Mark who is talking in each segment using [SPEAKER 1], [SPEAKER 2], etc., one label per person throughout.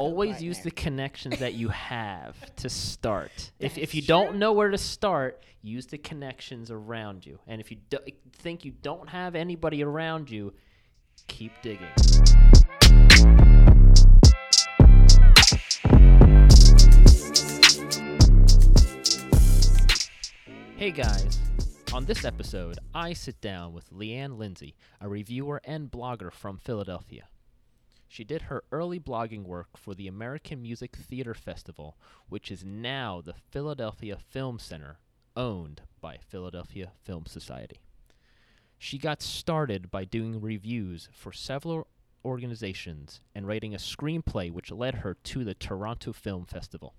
[SPEAKER 1] always use
[SPEAKER 2] co-partner.
[SPEAKER 1] the connections that you have to start. if if you
[SPEAKER 2] true.
[SPEAKER 1] don't know where to start, use the connections around you. And if you do, think you don't have anybody around you, keep digging. Hey guys, on this episode, I sit down with LeAnne Lindsay, a reviewer and blogger from Philadelphia. She did her early blogging work for the American Music Theater Festival, which is now the Philadelphia Film Center, owned by Philadelphia Film Society. She got started by doing reviews for several organizations and writing a screenplay which led her to the Toronto Film Festival.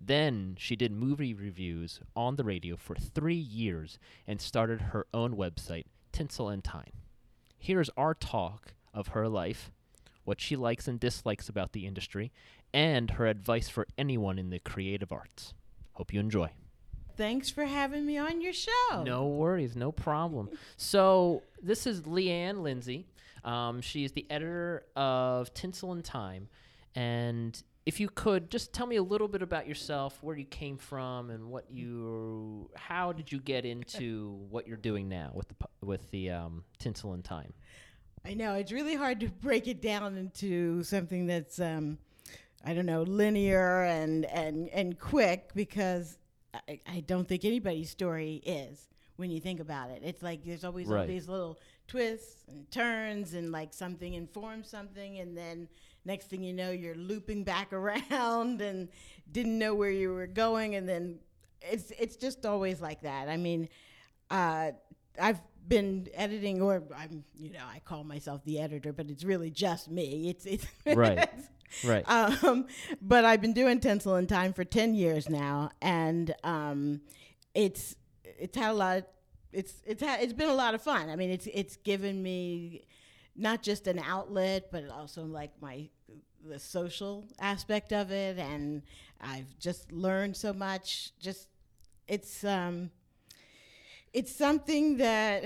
[SPEAKER 1] Then she did movie reviews on the radio for three years and started her own website, Tinsel and Tine. Here's our talk of her life, what she likes and dislikes about the industry, and her advice for anyone in the creative arts. Hope you enjoy.
[SPEAKER 2] Thanks for having me on your show.
[SPEAKER 1] No worries, no problem. So this is LeAnne Lindsay. Um, she is the editor of Tinsel and Tine, and if you could just tell me a little bit about yourself, where you came from, and what you, how did you get into what you're doing now with the with the um, Tinsel and Tine?
[SPEAKER 2] I know it's really hard to break it down into something that's um, I don't know linear and and and quick because I, I don't think anybody's story is when you think about it. It's like there's always all these little twists and turns and like something informs something and then next thing you know you're looping back around and didn't know where you were going and then it's it's just always like that. I mean, uh, I've been editing, or I'm, you know, I call myself the editor, but it's really just me. It's it's
[SPEAKER 1] Right. Right.
[SPEAKER 2] Um, but I've been doing Tinsel and Tine for ten years now, and um, it's it's had a lot. of, It's it's had, it's been a lot of fun. I mean, it's it's given me not just an outlet, but also like my the social aspect of it, and I've just learned so much. Just it's um, it's something that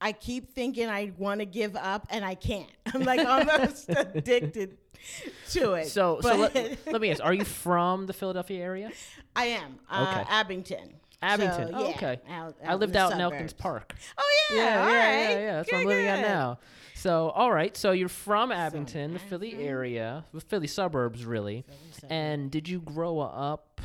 [SPEAKER 2] I keep thinking I want to give up, and I can't. I'm like almost addicted to it.
[SPEAKER 1] so, so let, let me ask: Are you from the Philadelphia area?
[SPEAKER 2] I am uh,
[SPEAKER 1] Okay.
[SPEAKER 2] Abington.
[SPEAKER 1] Abington.
[SPEAKER 2] So,
[SPEAKER 1] oh,
[SPEAKER 2] yeah,
[SPEAKER 1] okay.
[SPEAKER 2] out-
[SPEAKER 1] I lived
[SPEAKER 2] the
[SPEAKER 1] out in Elkins. Park.
[SPEAKER 2] Oh yeah,
[SPEAKER 1] yeah,
[SPEAKER 2] all
[SPEAKER 1] yeah,
[SPEAKER 2] right.
[SPEAKER 1] yeah, yeah. That's what I'm
[SPEAKER 2] Good,
[SPEAKER 1] living at now. So, all right. So you're from Abington, the
[SPEAKER 2] I'm
[SPEAKER 1] Philly area, the Philly suburbs, really.
[SPEAKER 2] Philly suburbs.
[SPEAKER 1] And did you grow up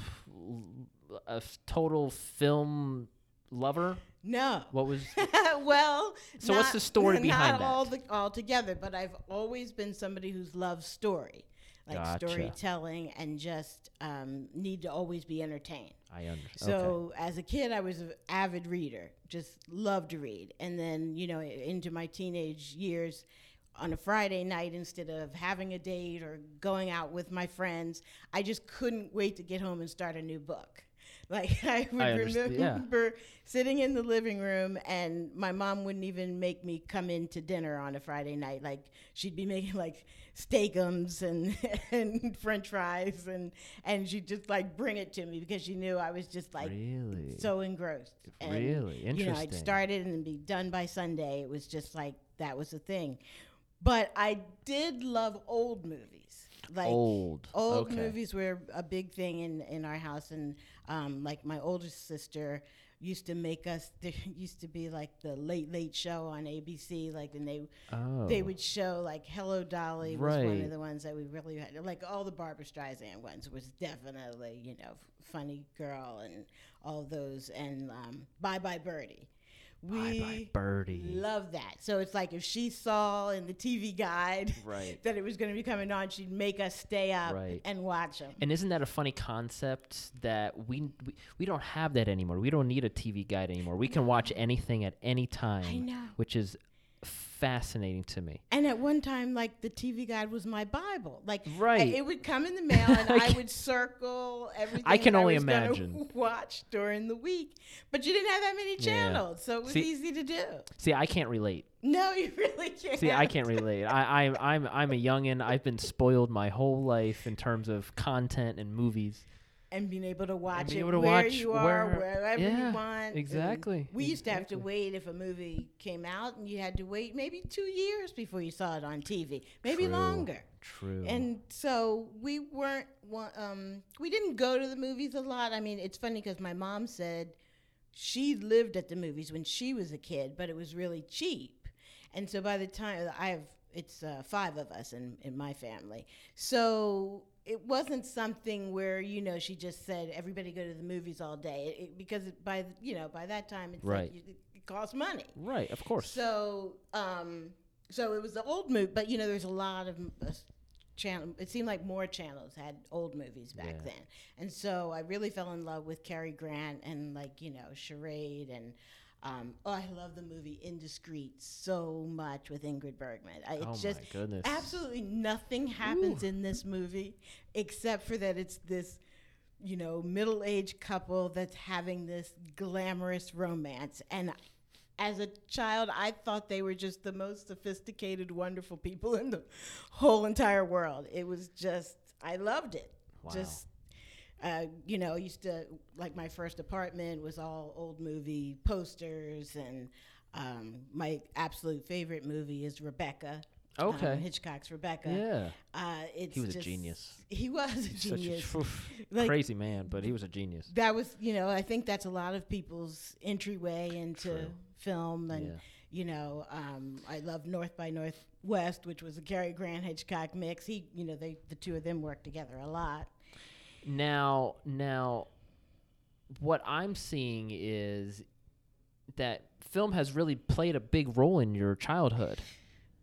[SPEAKER 1] a total film lover?
[SPEAKER 2] No.
[SPEAKER 1] What was?
[SPEAKER 2] well,
[SPEAKER 1] So what's the story behind
[SPEAKER 2] not
[SPEAKER 1] that?
[SPEAKER 2] all the, all together, but I've always been somebody who's loved story, like
[SPEAKER 1] Gotcha.
[SPEAKER 2] storytelling, and just um, need to always be entertained.
[SPEAKER 1] I understand.
[SPEAKER 2] So as a kid, I was an avid reader, just loved to read. And then, you know, into my teenage years, on a Friday night, instead of having a date or going out with my friends, I just couldn't wait to get home and start a new book. Like I would
[SPEAKER 1] I understand, yeah.
[SPEAKER 2] remember sitting in the living room, and my mom wouldn't even make me come in to dinner on a Friday night. Like she'd be making like Steak-umms and and French fries, and and she'd just like bring it to me because she knew I was just like
[SPEAKER 1] really?
[SPEAKER 2] so engrossed. And,
[SPEAKER 1] Really?
[SPEAKER 2] You know, I'd start it and be done by Sunday. It was just like that was the thing. But I did love old movies. Like
[SPEAKER 1] Old.
[SPEAKER 2] old
[SPEAKER 1] okay.
[SPEAKER 2] movies were a big thing in in our house, and um, like my oldest sister used to make us. There used to be like the late late show on ABC, like and they
[SPEAKER 1] Oh.
[SPEAKER 2] they would show like Hello Dolly was one of the ones that we really had. Like all the Barbra Streisand ones was definitely you know Funny Girl and all those and um, Bye Bye Birdie. We
[SPEAKER 1] Bye bye birdie.
[SPEAKER 2] love that. So it's like if she saw in the TV guide
[SPEAKER 1] Right.
[SPEAKER 2] that it was going to be coming on, she'd make us stay up
[SPEAKER 1] Right.
[SPEAKER 2] and watch them.
[SPEAKER 1] And isn't that a funny concept that we, we we don't have that anymore? We don't need a TV guide anymore. We can watch anything at any time.
[SPEAKER 2] know.
[SPEAKER 1] Which is fascinating to me.
[SPEAKER 2] And at one time, like the TV guide was my Bible. Like,
[SPEAKER 1] Right.
[SPEAKER 2] I- it would come in the mail, and
[SPEAKER 1] I
[SPEAKER 2] I would circle everything.
[SPEAKER 1] I can only
[SPEAKER 2] was
[SPEAKER 1] imagine.
[SPEAKER 2] Watch during the week, but you didn't have that many
[SPEAKER 1] Yeah.
[SPEAKER 2] channels, so it was
[SPEAKER 1] See-
[SPEAKER 2] easy to do.
[SPEAKER 1] See, I can't relate.
[SPEAKER 2] No, you really can't.
[SPEAKER 1] See, I can't relate. I, I I'm I'm a youngin. I've been spoiled my whole life in terms of content and movies.
[SPEAKER 2] And being able to watch it
[SPEAKER 1] to
[SPEAKER 2] where
[SPEAKER 1] watch
[SPEAKER 2] you are,
[SPEAKER 1] where-
[SPEAKER 2] wherever
[SPEAKER 1] yeah,
[SPEAKER 2] you want. and
[SPEAKER 1] exactly,
[SPEAKER 2] We used to have to wait if a movie came out, and you had to wait maybe two years before you saw it on TV, maybe
[SPEAKER 1] True.
[SPEAKER 2] longer.
[SPEAKER 1] True.
[SPEAKER 2] And so we weren't, um, we didn't go to the movies a lot. I mean, it's funny because my mom said she lived at the movies when she was a kid, but it was really cheap. And so by the time I have, it's uh, five of us in, in my family. So it wasn't something where, you know, she just said, everybody go to the movies all day. It, it- because by, you know, by that time, it's
[SPEAKER 1] Right.
[SPEAKER 2] like, you- it costs money.
[SPEAKER 1] right, of course.
[SPEAKER 2] So, um, so it was the old movie, but you know, there's a lot of uh, channel. It seemed like more channels had old movies back
[SPEAKER 1] Yeah.
[SPEAKER 2] then, and so I really fell in love with Cary Grant and like you know Charade and. Um, oh, I love the movie Indiscreet so much with Ingrid Bergman. I, it's
[SPEAKER 1] oh
[SPEAKER 2] just
[SPEAKER 1] my goodness.
[SPEAKER 2] absolutely nothing happens in this movie except for that it's this you know middle-aged couple that's having this glamorous romance and as a child i thought they were just the most sophisticated wonderful people in the whole entire world it was just i loved it
[SPEAKER 1] Wow.
[SPEAKER 2] just uh, you know, used to like my first apartment was all old movie posters, and um, my absolute favorite movie is Rebecca. um,
[SPEAKER 1] Okay.
[SPEAKER 2] Hitchcock's Rebecca.
[SPEAKER 1] yeah.
[SPEAKER 2] Uh, it's
[SPEAKER 1] He was a genius.
[SPEAKER 2] He was a
[SPEAKER 1] Such a
[SPEAKER 2] genius. Like-
[SPEAKER 1] crazy man, but he was a genius.
[SPEAKER 2] that was, you know, I think that's a lot of people's entryway into
[SPEAKER 1] True.
[SPEAKER 2] film, and
[SPEAKER 1] Yeah.
[SPEAKER 2] you know, um, I love North by Northwest, which was a Cary Grant Hitchcock mix. He, you know, they the two of them worked together a lot.
[SPEAKER 1] Now, now, what I'm seeing is that film has really played a big role in your childhood,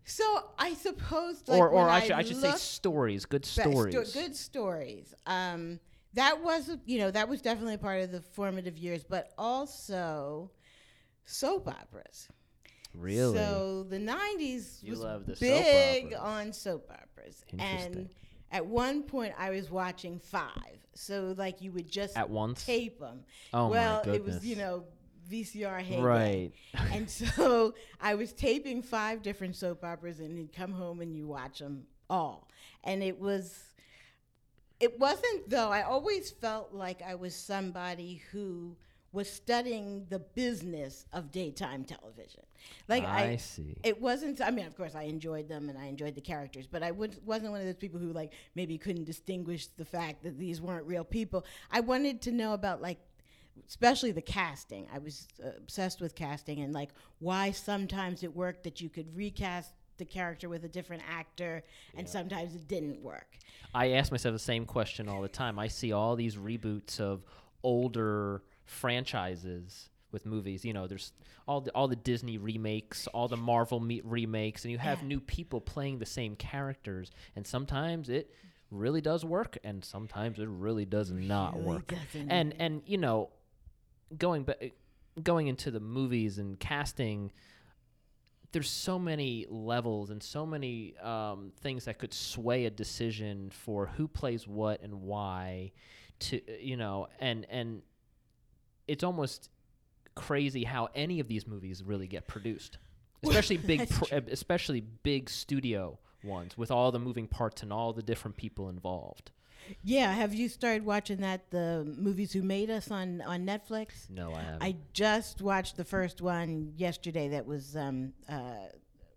[SPEAKER 2] So I suppose, like,
[SPEAKER 1] or, or
[SPEAKER 2] when
[SPEAKER 1] I, should, I should say stories, good
[SPEAKER 2] back- sto-
[SPEAKER 1] stories.
[SPEAKER 2] good stories. Um, that was, you know, that was definitely part of the formative years, but also soap operas.
[SPEAKER 1] Really?
[SPEAKER 2] So the '90s
[SPEAKER 1] You
[SPEAKER 2] was
[SPEAKER 1] love the soap
[SPEAKER 2] big
[SPEAKER 1] operas.
[SPEAKER 2] on soap operas,
[SPEAKER 1] Interesting.
[SPEAKER 2] and at one point I was watching five. So like you would just
[SPEAKER 1] At once?
[SPEAKER 2] tape them.
[SPEAKER 1] Oh, my
[SPEAKER 2] well, it was you know VCR heyday.
[SPEAKER 1] right.
[SPEAKER 2] and so I was taping five different soap operas, and you'd come home and you watch them all. And it was, it wasn't though. I always felt like I was somebody who was studying the business of daytime television. Like
[SPEAKER 1] I
[SPEAKER 2] I,
[SPEAKER 1] see.
[SPEAKER 2] it wasn't. I mean, of course, I enjoyed them and I enjoyed the characters, but I would, wasn't one of those people who like maybe couldn't distinguish the fact that these weren't real people. I wanted to know about like, especially the casting. I was uh, obsessed with casting and like why sometimes it worked that you could recast the character with a different actor, and sometimes it didn't work.
[SPEAKER 1] I ask myself the same question all the time. I see all these reboots of older franchises with movies. You know, there's all the all the Disney remakes, all the Marvel me- remakes, and you have
[SPEAKER 2] Yeah.
[SPEAKER 1] new people playing the same characters. And sometimes it really does work, and sometimes it really does not
[SPEAKER 2] Really
[SPEAKER 1] work.
[SPEAKER 2] doesn't.
[SPEAKER 1] And and you know, going ba- going into the movies and casting there's so many levels and so many um, things that could sway a decision for who plays what and why to you know and and it's almost crazy how any of these movies really get produced especially big
[SPEAKER 2] That's
[SPEAKER 1] pro- especially big studio ones with all the moving parts and all the different people involved
[SPEAKER 2] yeah, have you started watching that the movies who made us on on Netflix?
[SPEAKER 1] no i haven't
[SPEAKER 2] I just watched the first one yesterday. That was um uh,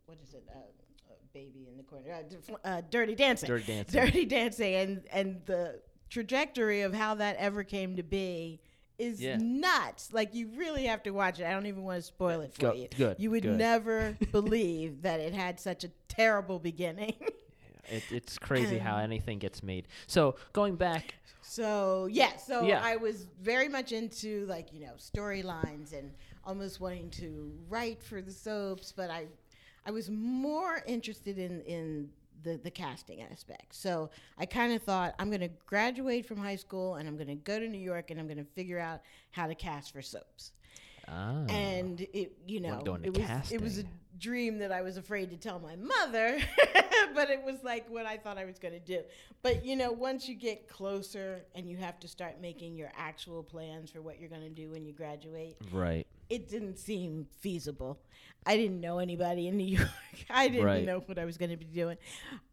[SPEAKER 2] what is it? Uh, uh, baby in the corner. Uh, uh, Dirty Dancing.
[SPEAKER 1] Dirty Dancing.
[SPEAKER 2] Dirty Dancing, and and the trajectory of how that ever came to be is
[SPEAKER 1] Yeah.
[SPEAKER 2] nuts. Like you really have to watch it. I don't even want to spoil it for
[SPEAKER 1] Go-
[SPEAKER 2] you.
[SPEAKER 1] good,
[SPEAKER 2] You would
[SPEAKER 1] good.
[SPEAKER 2] never believe that it had such a terrible beginning.
[SPEAKER 1] it, it's crazy how um, anything gets made so going back
[SPEAKER 2] So yeah, so
[SPEAKER 1] Yeah.
[SPEAKER 2] I was very much into like you know storylines and almost wanting to write for the soaps, but I I was more interested in in the the casting aspect. So I kind of thought I'm going to graduate from high school and I'm going to go to New York and I'm going to figure out how to cast for soaps.
[SPEAKER 1] ah,
[SPEAKER 2] And it you know it was it was a dream that I was afraid to tell my mother, but it was like what I thought I was going to do. But you know, once you get closer and you have to start making your actual plans for what you're going to do when you graduate,
[SPEAKER 1] right
[SPEAKER 2] it didn't seem feasible. I didn't know anybody in New York. I didn't
[SPEAKER 1] Right.
[SPEAKER 2] know what I was going to be doing.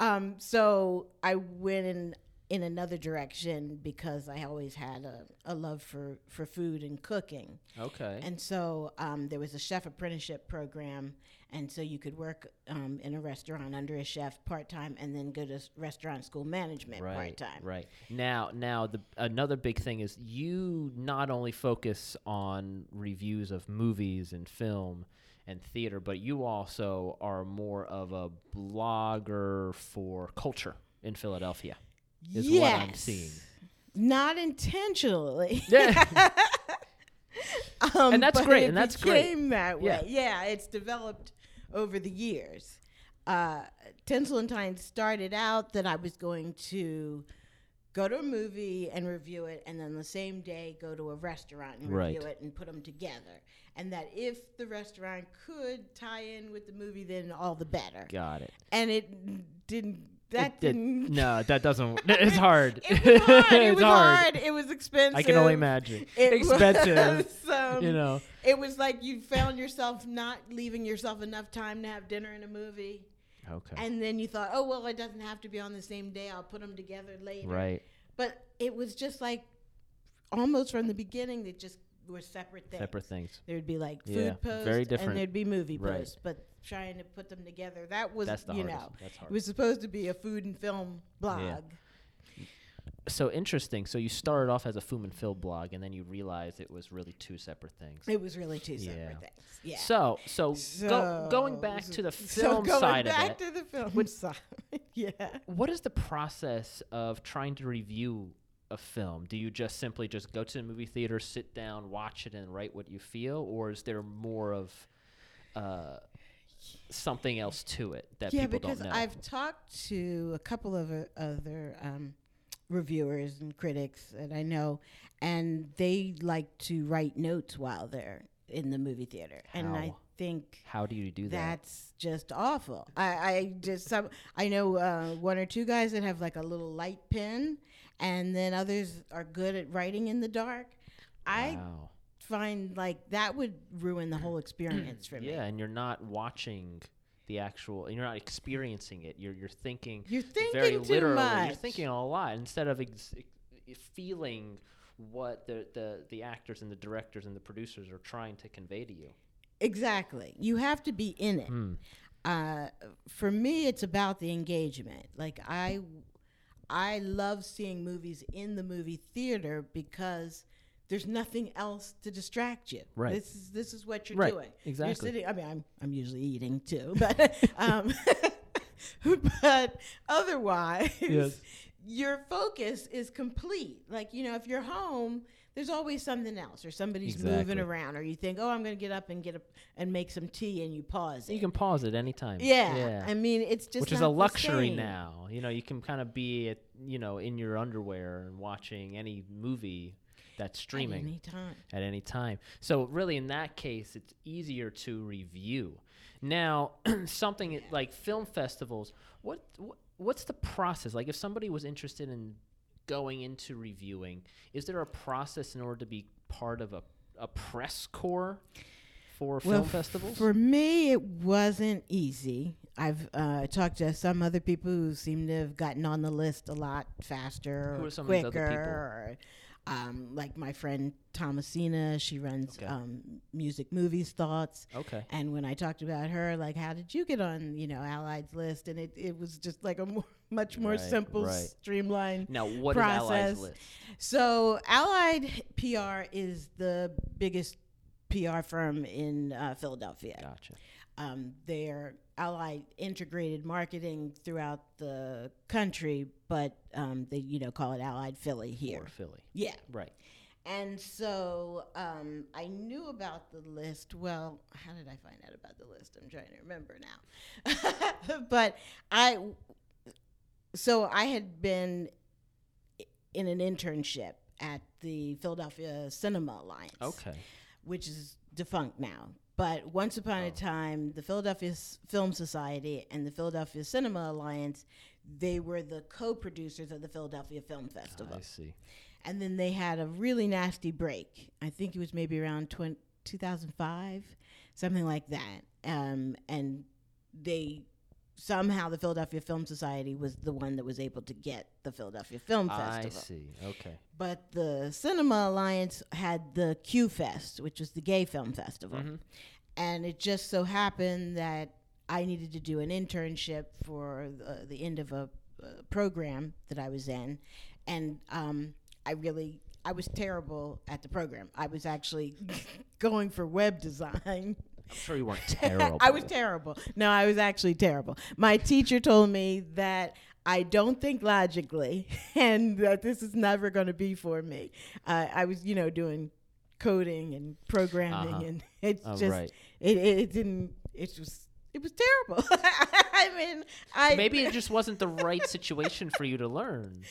[SPEAKER 2] Um, so I went and in another direction because I always had a, a love for, for food and cooking.
[SPEAKER 1] Okay.
[SPEAKER 2] And so um, there was a chef apprenticeship program, and so you could work um, in a restaurant under a chef part time, and then go to s- restaurant school management part
[SPEAKER 1] right.
[SPEAKER 2] time.
[SPEAKER 1] Right. Now, now the another big thing is you not only focus on reviews of movies and film and theater, but you also are more of a blogger for culture in Philadelphia. Is what I'm seeing.
[SPEAKER 2] Not intentionally.
[SPEAKER 1] Yeah.
[SPEAKER 2] Um,
[SPEAKER 1] And that's great, and that's great.
[SPEAKER 2] became that
[SPEAKER 1] Yeah.
[SPEAKER 2] way. Yeah, it's developed over the years. Uh, Tinsel and Tine started out that I was going to go to a movie and review it, and then the same day go to a restaurant and
[SPEAKER 1] Right.
[SPEAKER 2] review it and put them together. And that if the restaurant could tie in with the movie, then all the better.
[SPEAKER 1] Got it.
[SPEAKER 2] And it didn't. That
[SPEAKER 1] It did-
[SPEAKER 2] didn't.
[SPEAKER 1] no, that doesn't. It's hard.
[SPEAKER 2] It was hard. It
[SPEAKER 1] it's
[SPEAKER 2] was
[SPEAKER 1] hard.
[SPEAKER 2] hard. It was expensive.
[SPEAKER 1] I can only imagine.
[SPEAKER 2] It
[SPEAKER 1] Expensive.
[SPEAKER 2] was, um,
[SPEAKER 1] you know.
[SPEAKER 2] It was like you found yourself not leaving yourself enough time to have dinner and a movie.
[SPEAKER 1] Okay.
[SPEAKER 2] And then you thought, oh, well, it doesn't have to be on the same day. I'll put them together later.
[SPEAKER 1] right.
[SPEAKER 2] But it was just like almost from the beginning, they just were separate things.
[SPEAKER 1] Separate things.
[SPEAKER 2] There would be like food
[SPEAKER 1] Yeah,
[SPEAKER 2] posts
[SPEAKER 1] very different.
[SPEAKER 2] and there'd be movie
[SPEAKER 1] Right.
[SPEAKER 2] posts. But trying to put them together, that was,
[SPEAKER 1] That's the
[SPEAKER 2] you
[SPEAKER 1] hardest.
[SPEAKER 2] know,
[SPEAKER 1] That's hard.
[SPEAKER 2] it was supposed to be a food and film blog.
[SPEAKER 1] so interesting. So you started off as a Foom and Phil blog, and then you realized it was really two separate things.
[SPEAKER 2] It was really two
[SPEAKER 1] Yeah.
[SPEAKER 2] separate things. Yeah.
[SPEAKER 1] So, so, go, going back to the film
[SPEAKER 2] going
[SPEAKER 1] side of it, Going back
[SPEAKER 2] to the film side. yeah.
[SPEAKER 1] what is the process of trying to review a film? Do you just simply just go to the movie theater, sit down, watch it, and write what you feel, or is there more of uh, something else to it that
[SPEAKER 2] yeah,
[SPEAKER 1] people don't know?
[SPEAKER 2] Yeah, because I've talked to a couple of uh, other um, reviewers and critics that I know, and they like to write notes while they're in the movie theater, and I think
[SPEAKER 1] How do you do that?
[SPEAKER 2] that's just awful. I, I just some I know uh, one or two guys that have like a little light pen, and then others are good at writing in the dark. I
[SPEAKER 1] Wow.
[SPEAKER 2] find like that would ruin the whole experience for me.
[SPEAKER 1] Yeah, and you're not watching the actual, and you're not experiencing it. You're you're thinking
[SPEAKER 2] You're thinking
[SPEAKER 1] very
[SPEAKER 2] too
[SPEAKER 1] literally.
[SPEAKER 2] much.
[SPEAKER 1] You're thinking a lot instead of ex- feeling what the, the the actors and the directors and the producers are trying to convey to you.
[SPEAKER 2] Exactly. You have to be in it.
[SPEAKER 1] Hmm.
[SPEAKER 2] Uh, for me, it's about the engagement. Like I, I love seeing movies in the movie theater because there's nothing else to distract you.
[SPEAKER 1] Right.
[SPEAKER 2] This is this is what you're
[SPEAKER 1] Right.
[SPEAKER 2] doing.
[SPEAKER 1] Exactly.
[SPEAKER 2] You're sitting. I mean, I'm I'm usually eating too, but um, but otherwise,
[SPEAKER 1] Yes.
[SPEAKER 2] your focus is complete. Like you know, if you're home. There's always something else, or somebody's
[SPEAKER 1] Exactly.
[SPEAKER 2] moving around, or you think, "Oh, I'm going to get up and get up and make some tea," and you pause. It.
[SPEAKER 1] You
[SPEAKER 2] it.
[SPEAKER 1] can pause at any time.
[SPEAKER 2] Yeah,
[SPEAKER 1] yeah.
[SPEAKER 2] I mean, it's just
[SPEAKER 1] Which is a luxury
[SPEAKER 2] same.
[SPEAKER 1] now. You know, you can kind of be, at, you know, in your underwear and watching any movie that's streaming.
[SPEAKER 2] At any time.
[SPEAKER 1] at any time. So really, in that case, it's easier to review. Now, something like film festivals, what, what what's the process? Like, if somebody was interested in going into reviewing, is there a process in order to be part of a, a press corps for film
[SPEAKER 2] Well,
[SPEAKER 1] festivals?
[SPEAKER 2] For me, it wasn't easy. I've uh, talked to some other people who seem to have gotten on the list a lot faster
[SPEAKER 1] Who
[SPEAKER 2] or
[SPEAKER 1] are some of these
[SPEAKER 2] quicker.
[SPEAKER 1] other people?
[SPEAKER 2] Um, like my friend Thomasina, she runs
[SPEAKER 1] Okay.
[SPEAKER 2] um, Music Movies Thoughts.
[SPEAKER 1] okay.
[SPEAKER 2] And when I talked about her, like, how did you get on, you know, Allied's list? And it, it was just like a more, much more
[SPEAKER 1] Right,
[SPEAKER 2] simple,
[SPEAKER 1] right.
[SPEAKER 2] streamlined
[SPEAKER 1] Now, what
[SPEAKER 2] process.
[SPEAKER 1] List?
[SPEAKER 2] So, Allied PR is the biggest PR firm in uh, Philadelphia.
[SPEAKER 1] Gotcha.
[SPEAKER 2] Um, they're Allied integrated marketing throughout the country, but um, they, you know, call it Allied Philly here.
[SPEAKER 1] Or Philly.
[SPEAKER 2] Yeah.
[SPEAKER 1] Right.
[SPEAKER 2] And so um, I knew about the list. Well, how did I find out about the list? I'm trying to remember now. but I, so I had been in an internship at the Philadelphia Cinema Alliance,
[SPEAKER 1] Okay.
[SPEAKER 2] which is defunct now. But once upon
[SPEAKER 1] Oh.
[SPEAKER 2] a time, the Philadelphia Film Society and the Philadelphia Cinema Alliance, they were the co-producers of the Philadelphia Film Festival
[SPEAKER 1] I see.
[SPEAKER 2] and then they had a really nasty break. I think it was maybe around 20, 2005, something like that. Um, and they somehow the Philadelphia Film Society was the one that was able to get the Philadelphia Film Festival.
[SPEAKER 1] I see. Okay.
[SPEAKER 2] But the Cinema Alliance had the Q Fest, which was the gay film festival.
[SPEAKER 1] Mhm.
[SPEAKER 2] And it just so happened that I needed to do an internship for the, the end of a, uh program that I was in. And um, I really, I was terrible at the program. I was actually going for web design.
[SPEAKER 1] I'm sure you weren't terrible.
[SPEAKER 2] I was terrible. No, I was actually terrible. My teacher told me that I don't think logically and that this is never going to be for me. Uh, I was, you know, doing coding and programming,
[SPEAKER 1] Uh-huh.
[SPEAKER 2] and it's
[SPEAKER 1] Oh,
[SPEAKER 2] just,
[SPEAKER 1] right.
[SPEAKER 2] it, it, it didn't, it was, it was terrible. I mean, I
[SPEAKER 1] Maybe it just wasn't the right situation for you to learn.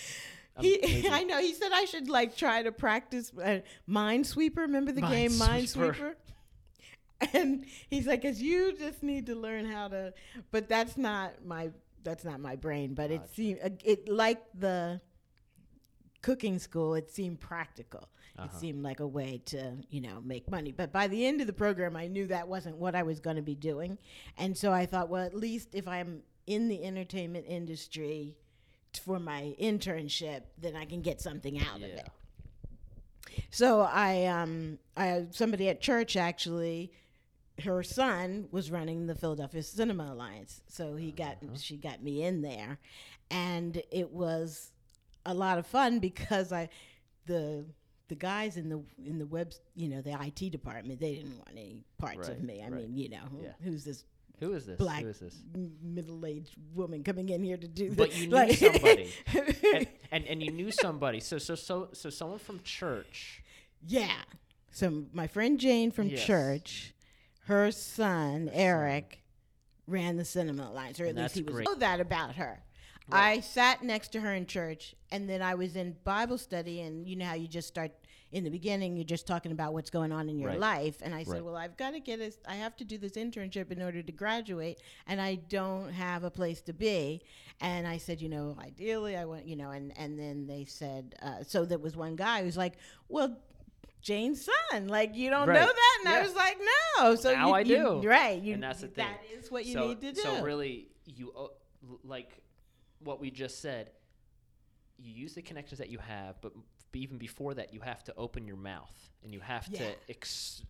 [SPEAKER 1] Um,
[SPEAKER 2] He. I know. He said I should like try to practice uh, Minesweeper. Remember the game
[SPEAKER 1] Minesweeper.
[SPEAKER 2] And he's like, "Cause you just need to learn how to." But that's not my that's not my brain. But it seemed it like the cooking school. It seemed practical. It
[SPEAKER 1] Uh-huh.
[SPEAKER 2] seemed like a way to you know make money. But by the end of the program, I knew that wasn't what I was going to be doing, and so I thought, well, at least if I'm in the entertainment industry t- for my internship, then I can get something out of it. So I, um, I somebody at church actually, her son was running the Philadelphia Cinema Alliance, so he got
[SPEAKER 1] Uh-huh.
[SPEAKER 2] she got me in there, and it was a lot of fun because I, the the guys in the in the web, you know, the IT department, they didn't want any parts of me. I
[SPEAKER 1] right.
[SPEAKER 2] mean, you know, who-
[SPEAKER 1] Yeah.
[SPEAKER 2] who's this
[SPEAKER 1] Who is this?
[SPEAKER 2] black
[SPEAKER 1] Who is this?
[SPEAKER 2] middle-aged woman coming in here to do
[SPEAKER 1] But you knew somebody. and, and and you knew somebody. So so so so someone from church.
[SPEAKER 2] Yeah. So my friend Jane from
[SPEAKER 1] Yes.
[SPEAKER 2] church, her son Eric ran the cinema alliance, or at least he was
[SPEAKER 1] great.
[SPEAKER 2] know that about her.
[SPEAKER 1] Right.
[SPEAKER 2] I sat next to her in church, and then I was in Bible study, and you know how you just start in the beginning, you're just talking about what's going on in your
[SPEAKER 1] Right.
[SPEAKER 2] life, and I said, well, I've got to get this, I have to do this internship in order to graduate, and I don't have a place to be, and I said, you know, ideally, I want, you know, and and then they said, uh, so there was one guy who's like, well. Jane's son, like you don't
[SPEAKER 1] Right.
[SPEAKER 2] know that, and I was like, no. So
[SPEAKER 1] Now
[SPEAKER 2] you,
[SPEAKER 1] I
[SPEAKER 2] you-
[SPEAKER 1] do.
[SPEAKER 2] right? You,
[SPEAKER 1] And that's the thing.
[SPEAKER 2] That is what you
[SPEAKER 1] so,
[SPEAKER 2] need to do.
[SPEAKER 1] So really, you uh, like what we just said. You use the connections that you have, but even before that, you have to open your mouth and you have
[SPEAKER 2] Yeah.
[SPEAKER 1] to ex-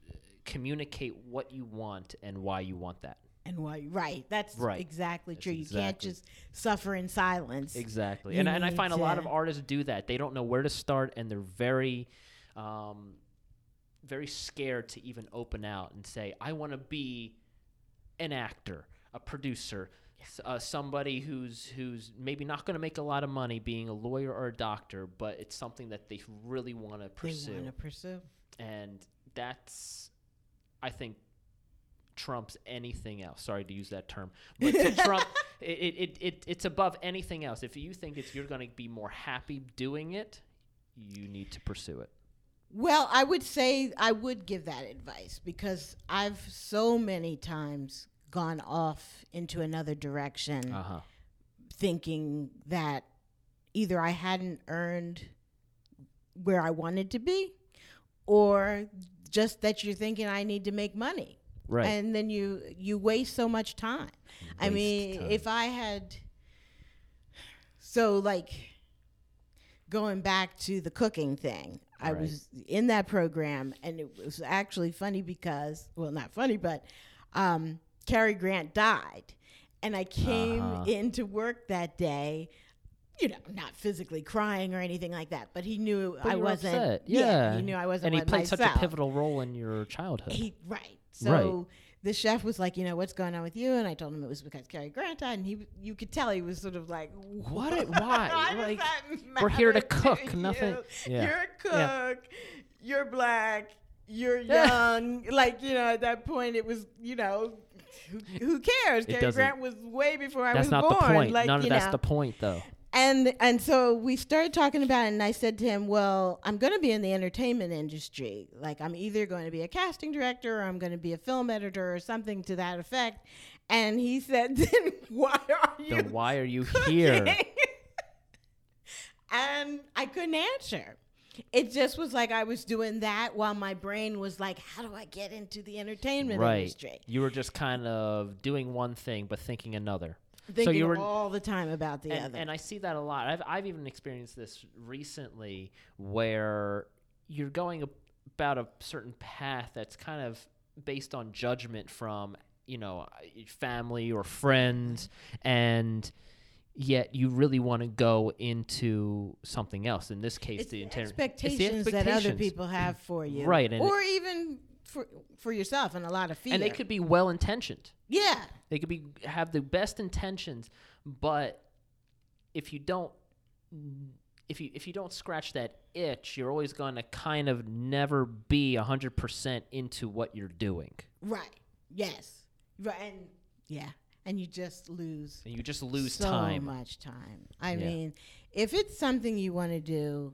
[SPEAKER 1] communicate what you want and why you want that.
[SPEAKER 2] and why? Right. That's
[SPEAKER 1] Right.
[SPEAKER 2] exactly
[SPEAKER 1] That's
[SPEAKER 2] true. You can't just suffer in silence.
[SPEAKER 1] Exactly.
[SPEAKER 2] You
[SPEAKER 1] And, and I find a lot of artists do that. They don't know where to start and they're very um, very scared to even open out and say, I want to be an actor, a producer, uh, somebody who's who's maybe not going to make a lot of money being a lawyer or a doctor, but it's something that they really want to
[SPEAKER 2] They
[SPEAKER 1] pursue.
[SPEAKER 2] want to pursue.
[SPEAKER 1] and that's, I think, trumps anything else. Sorry to use that term, but to trump, it, it, it, it's above anything else. If you think it's you're going to be more happy doing it, you need to pursue it.
[SPEAKER 2] Well, I would say I would give that advice because I've so many times gone off into another direction
[SPEAKER 1] Uh huh.
[SPEAKER 2] thinking that either I hadn't earned where I wanted to be or just that you're thinking I need to make money.
[SPEAKER 1] Right.
[SPEAKER 2] And then you you waste so much time. I mean,
[SPEAKER 1] time.
[SPEAKER 2] if I had so like going back to the cooking thing, I
[SPEAKER 1] Right.
[SPEAKER 2] was in that program and it was actually funny because well not funny but um Cary Grant died and I came
[SPEAKER 1] Uh-huh.
[SPEAKER 2] into work that day you know, not physically crying or anything like that, but he knew
[SPEAKER 1] But
[SPEAKER 2] I wasn't.
[SPEAKER 1] upset. Yeah.
[SPEAKER 2] he knew I wasn't.
[SPEAKER 1] and he played such a pivotal role in your childhood.
[SPEAKER 2] He right. So the chef was like, you know, what's going on with you? And I told him it was because Cary Grant died, and he, you could tell he was sort of like,
[SPEAKER 1] What it- why?
[SPEAKER 2] does
[SPEAKER 1] Like, we're here to cook,
[SPEAKER 2] you?
[SPEAKER 1] nothing- yeah.
[SPEAKER 2] You're a
[SPEAKER 1] Yeah.
[SPEAKER 2] cook. You're black. You're young. like you know, at that point, it was you know, who, who cares?
[SPEAKER 1] It
[SPEAKER 2] Cary Grant was way before I was born.
[SPEAKER 1] that's
[SPEAKER 2] was
[SPEAKER 1] not
[SPEAKER 2] born.
[SPEAKER 1] the point.
[SPEAKER 2] Like,
[SPEAKER 1] None of
[SPEAKER 2] you
[SPEAKER 1] that's
[SPEAKER 2] know.
[SPEAKER 1] the point, though.
[SPEAKER 2] And and so we started talking about it, and I said to him, "Well, I'm going to be in the entertainment industry. Like I'm either going to be a casting director or I'm going to be a film editor or something to that effect." And he said, "Then why are you
[SPEAKER 1] Then why are you here?
[SPEAKER 2] and I couldn't answer. It just was like I was doing that while my brain was like, "How do I get into the entertainment
[SPEAKER 1] right.
[SPEAKER 2] industry?"
[SPEAKER 1] You were just kind of doing one thing but thinking another.
[SPEAKER 2] Thinking
[SPEAKER 1] you were
[SPEAKER 2] all the time about the
[SPEAKER 1] and,
[SPEAKER 2] other.
[SPEAKER 1] and I see that a lot. I've I've even experienced this recently where you're going about a certain path that's kind of based on judgment from you know family or friends and yet you really want to go into something else in this case
[SPEAKER 2] it's
[SPEAKER 1] the
[SPEAKER 2] the
[SPEAKER 1] inter- it's the
[SPEAKER 2] expectations that other people have for you,
[SPEAKER 1] Right, and
[SPEAKER 2] or even for for yourself, and a lot of fear.
[SPEAKER 1] and they could be well intentioned
[SPEAKER 2] yeah,
[SPEAKER 1] They could be have the best intentions, but if you don't if you if you don't scratch that itch, you're always going to kind of never be 100% into what you're doing.
[SPEAKER 2] right, yes, right, and yeah, and you just lose
[SPEAKER 1] And you just lose
[SPEAKER 2] so
[SPEAKER 1] time.
[SPEAKER 2] much time. I
[SPEAKER 1] Yeah.
[SPEAKER 2] mean, if it's something you want to do,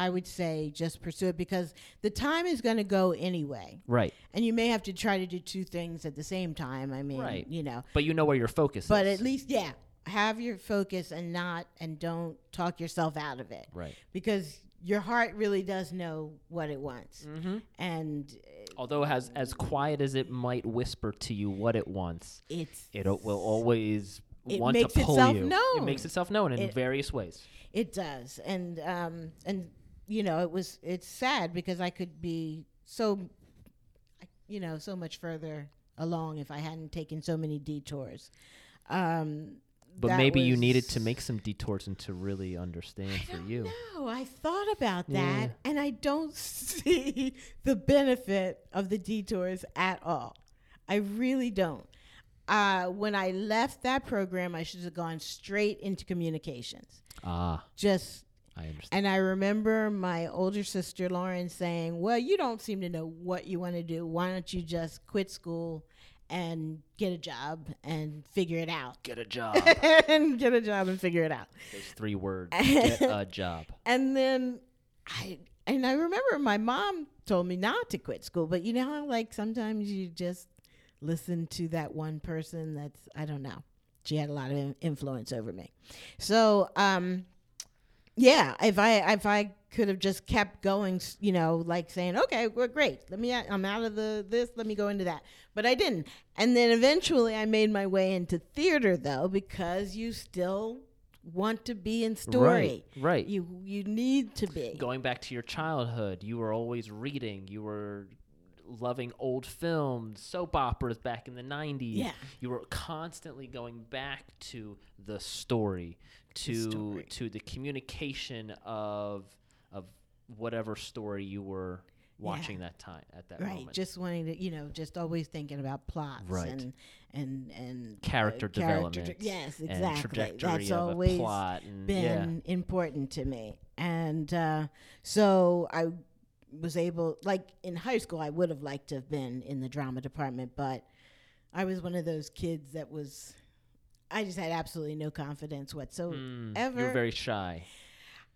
[SPEAKER 2] I would say just pursue it because the time is going to go anyway,
[SPEAKER 1] Right.
[SPEAKER 2] and you may have to try to do two things at the same time. I mean,
[SPEAKER 1] Right.
[SPEAKER 2] you know,
[SPEAKER 1] But you know where your focus
[SPEAKER 2] but
[SPEAKER 1] is.
[SPEAKER 2] But at least yeah, have your focus and not and don't talk yourself out of it
[SPEAKER 1] right.
[SPEAKER 2] because your heart really does know what it wants,
[SPEAKER 1] Mm-hmm.
[SPEAKER 2] and
[SPEAKER 1] Although as as quiet as it might whisper to you what it wants,
[SPEAKER 2] it's
[SPEAKER 1] it o- will always
[SPEAKER 2] It
[SPEAKER 1] want
[SPEAKER 2] makes
[SPEAKER 1] to pull
[SPEAKER 2] itself
[SPEAKER 1] you. It makes itself known in
[SPEAKER 2] It-
[SPEAKER 1] various ways.
[SPEAKER 2] It does, and um, and you know, it was it's sad because I could be so, you know, so much further along if I hadn't taken so many detours. Um,
[SPEAKER 1] But maybe you needed to make some detours and to really understand
[SPEAKER 2] I
[SPEAKER 1] for you.
[SPEAKER 2] know. I thought about
[SPEAKER 1] Yeah.
[SPEAKER 2] that, and I don't see the benefit of the detours at all. I really don't. Uh, when I left that program, I should have gone straight into communications.
[SPEAKER 1] Ah,
[SPEAKER 2] Just
[SPEAKER 1] I understand.
[SPEAKER 2] And I remember my older sister Lauren saying, "Well, you don't seem to know what you want to do. Why don't you just quit school and get a job and figure it out?"
[SPEAKER 1] Get a job.
[SPEAKER 2] and get a job and figure it out.
[SPEAKER 1] Those three words. Get a job.
[SPEAKER 2] And then I and I remember my mom told me not to quit school, but you know how like sometimes you just listen to that one person that's I don't know. She had a lot of influence over me. So, um yeah, if I if I could have just kept going, you know, like saying, "Okay, we're great. Let me I'm out of the this, let me go into that." But I didn't. And then eventually I made my way into theater though because you still want to be in story.
[SPEAKER 1] Right. Right.
[SPEAKER 2] You you need to be.
[SPEAKER 1] Going back to your childhood, you were always reading. You were loving old films, soap operas back in the 90s.
[SPEAKER 2] Yeah.
[SPEAKER 1] You were constantly going back to the story, to to the communication of of whatever story you were watching that time at that
[SPEAKER 2] right.
[SPEAKER 1] moment.
[SPEAKER 2] Just wanting to, you know, just always thinking about plots
[SPEAKER 1] Right.
[SPEAKER 2] and and and
[SPEAKER 1] character
[SPEAKER 2] uh,
[SPEAKER 1] development.
[SPEAKER 2] dr- yes,
[SPEAKER 1] and
[SPEAKER 2] exactly. That's always
[SPEAKER 1] a plot. And
[SPEAKER 2] been important to me. And uh, so I was able, like in high school, I would have liked to have been in the drama department, but I was one of those kids that was, I just had absolutely no confidence whatsoever.
[SPEAKER 1] Mm, you were very shy.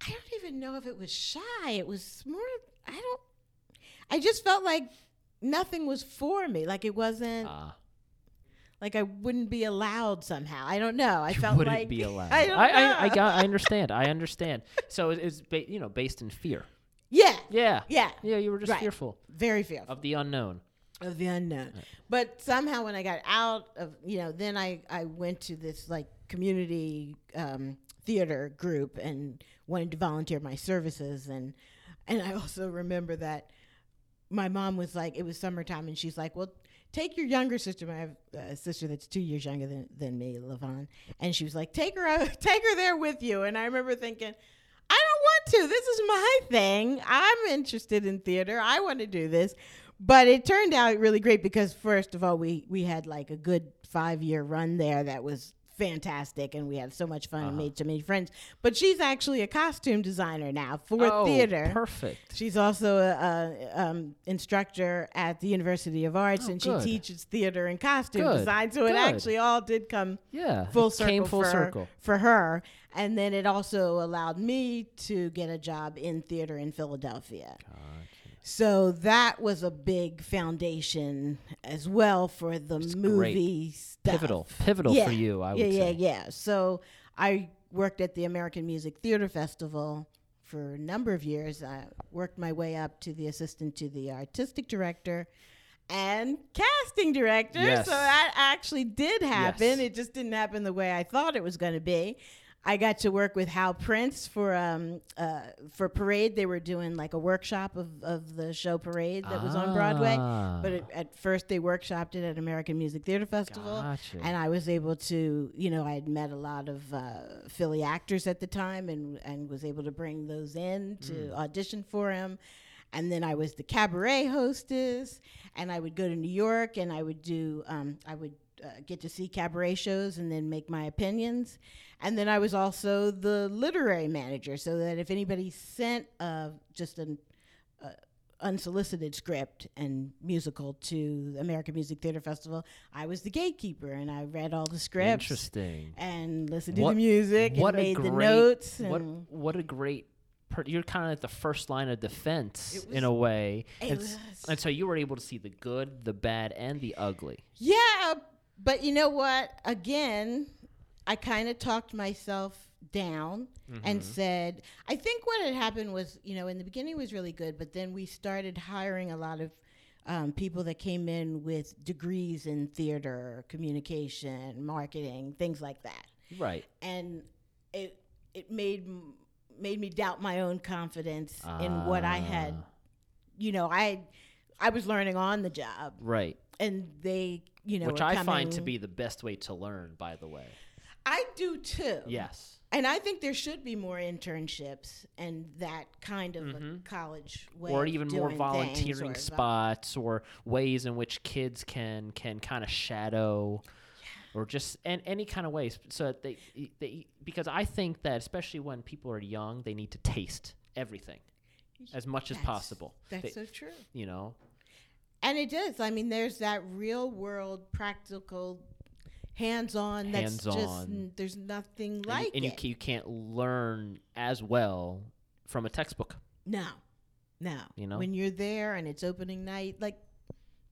[SPEAKER 2] I don't even know if it was shy. It was more, I don't, I just felt like nothing was for me. Like it wasn't,
[SPEAKER 1] Ah.
[SPEAKER 2] like I wouldn't be allowed somehow. I don't know. I felt
[SPEAKER 1] wouldn't
[SPEAKER 2] like
[SPEAKER 1] be allowed.
[SPEAKER 2] I
[SPEAKER 1] I, I, I got. I understand. I understand. So it- it's ba- you know based in fear.
[SPEAKER 2] Yeah,
[SPEAKER 1] Yeah.
[SPEAKER 2] yeah,
[SPEAKER 1] Yeah. You were just
[SPEAKER 2] Right.
[SPEAKER 1] fearful
[SPEAKER 2] very fearful.
[SPEAKER 1] of the unknown.
[SPEAKER 2] Of the unknown. But somehow when I got out of, you know, then I, I went to this like community um, theater group and wanted to volunteer my services. And, and I also remember that my mom was like, it was summertime and she's like, well, take your younger sister, my uh, sister that's two years younger than, than me, Levon. And she was like, take her, out, take her there with you. And I remember thinking, I don't want to. This is my thing. I'm interested in theater. I want to do this. But it turned out really great because first of all, we we had like a good five year run there that was fantastic, and we had so much fun and
[SPEAKER 1] Uh-huh.
[SPEAKER 2] made so many friends. But she's actually a costume designer now for
[SPEAKER 1] oh,
[SPEAKER 2] theater.
[SPEAKER 1] Perfect.
[SPEAKER 2] She's also a, a um, instructor at the University of Arts,
[SPEAKER 1] Oh,
[SPEAKER 2] and
[SPEAKER 1] good.
[SPEAKER 2] she teaches theater and costume
[SPEAKER 1] Good,
[SPEAKER 2] design. So it actually all did come
[SPEAKER 1] Yeah.
[SPEAKER 2] full circle
[SPEAKER 1] Came full
[SPEAKER 2] for,
[SPEAKER 1] circle.
[SPEAKER 2] for her. And then it also allowed me to get a job in theater in Philadelphia. So that was a big foundation as well for the
[SPEAKER 1] It's
[SPEAKER 2] movie stuff.
[SPEAKER 1] Pivotal. Pivotal
[SPEAKER 2] Yeah.
[SPEAKER 1] for you. I would
[SPEAKER 2] yeah,
[SPEAKER 1] say.
[SPEAKER 2] yeah, yeah. So I worked at the American Music Theater Festival for a number of years. I worked my way up to the assistant to the artistic director. and casting director.
[SPEAKER 1] Yes.
[SPEAKER 2] So that actually did happen.
[SPEAKER 1] Yes.
[SPEAKER 2] It just didn't happen the way I thought it was going to be. I got to work with Hal Prince for um uh for Parade. They were doing like a workshop of, of the show Parade that was on Broadway.
[SPEAKER 1] Ah.
[SPEAKER 2] But it, at first they workshopped it at American Music Theater Festival.
[SPEAKER 1] Gotcha.
[SPEAKER 2] And I was able to, you know, I had met a lot of uh, Philly actors at the time and, and was able to bring those in to
[SPEAKER 1] Mm.
[SPEAKER 2] audition for him. And then I was the cabaret hostess, and I would go to New York and I would do, um, I would uh, get to see cabaret shows and then make my opinions. And then I was also the literary manager, so that if anybody sent uh, just an uh, unsolicited script and musical to the American Music Theater Festival, I was the gatekeeper and I read all the scripts
[SPEAKER 1] Interesting.
[SPEAKER 2] and listened to the music
[SPEAKER 1] what
[SPEAKER 2] and made the notes.
[SPEAKER 1] What
[SPEAKER 2] and
[SPEAKER 1] what a great. You're kind of at the first line of defense
[SPEAKER 2] It
[SPEAKER 1] in a way, and,
[SPEAKER 2] was-
[SPEAKER 1] and so you were able to see the good, the bad, and the ugly.
[SPEAKER 2] yeah, but you know what? Again, I kind of talked myself down and
[SPEAKER 1] Mm-hmm.
[SPEAKER 2] said, I think what had happened was, you know, in the beginning was really good, but then we started hiring a lot of um, people that came in with degrees in theater, communication, marketing, things like that.
[SPEAKER 1] Right.
[SPEAKER 2] and it it made made me doubt my own confidence in what I had.
[SPEAKER 1] Ah.
[SPEAKER 2] You know, I I was learning on the job,
[SPEAKER 1] Right.
[SPEAKER 2] And they, you know,
[SPEAKER 1] Which I find to be the best way to learn, by the way.
[SPEAKER 2] I do too.
[SPEAKER 1] Yes.
[SPEAKER 2] and I think there should be more internships and that kind of a college way,
[SPEAKER 1] Mm-hmm. or even more volunteering
[SPEAKER 2] or
[SPEAKER 1] spots or ways in which kids can can kind of shadow or just and any kind of ways so that they, they because i think that especially when people are young they need to taste everything as much as possible
[SPEAKER 2] That's
[SPEAKER 1] They-
[SPEAKER 2] so true.
[SPEAKER 1] you know
[SPEAKER 2] And it does. I mean, there's that real world, practical, hands on. That's just
[SPEAKER 1] Hands-on.
[SPEAKER 2] n- there's nothing
[SPEAKER 1] and,
[SPEAKER 2] like
[SPEAKER 1] you, and you,
[SPEAKER 2] it.
[SPEAKER 1] ca- you can't learn as well from a textbook
[SPEAKER 2] No, no.
[SPEAKER 1] You know?
[SPEAKER 2] when you're there and it's opening night, like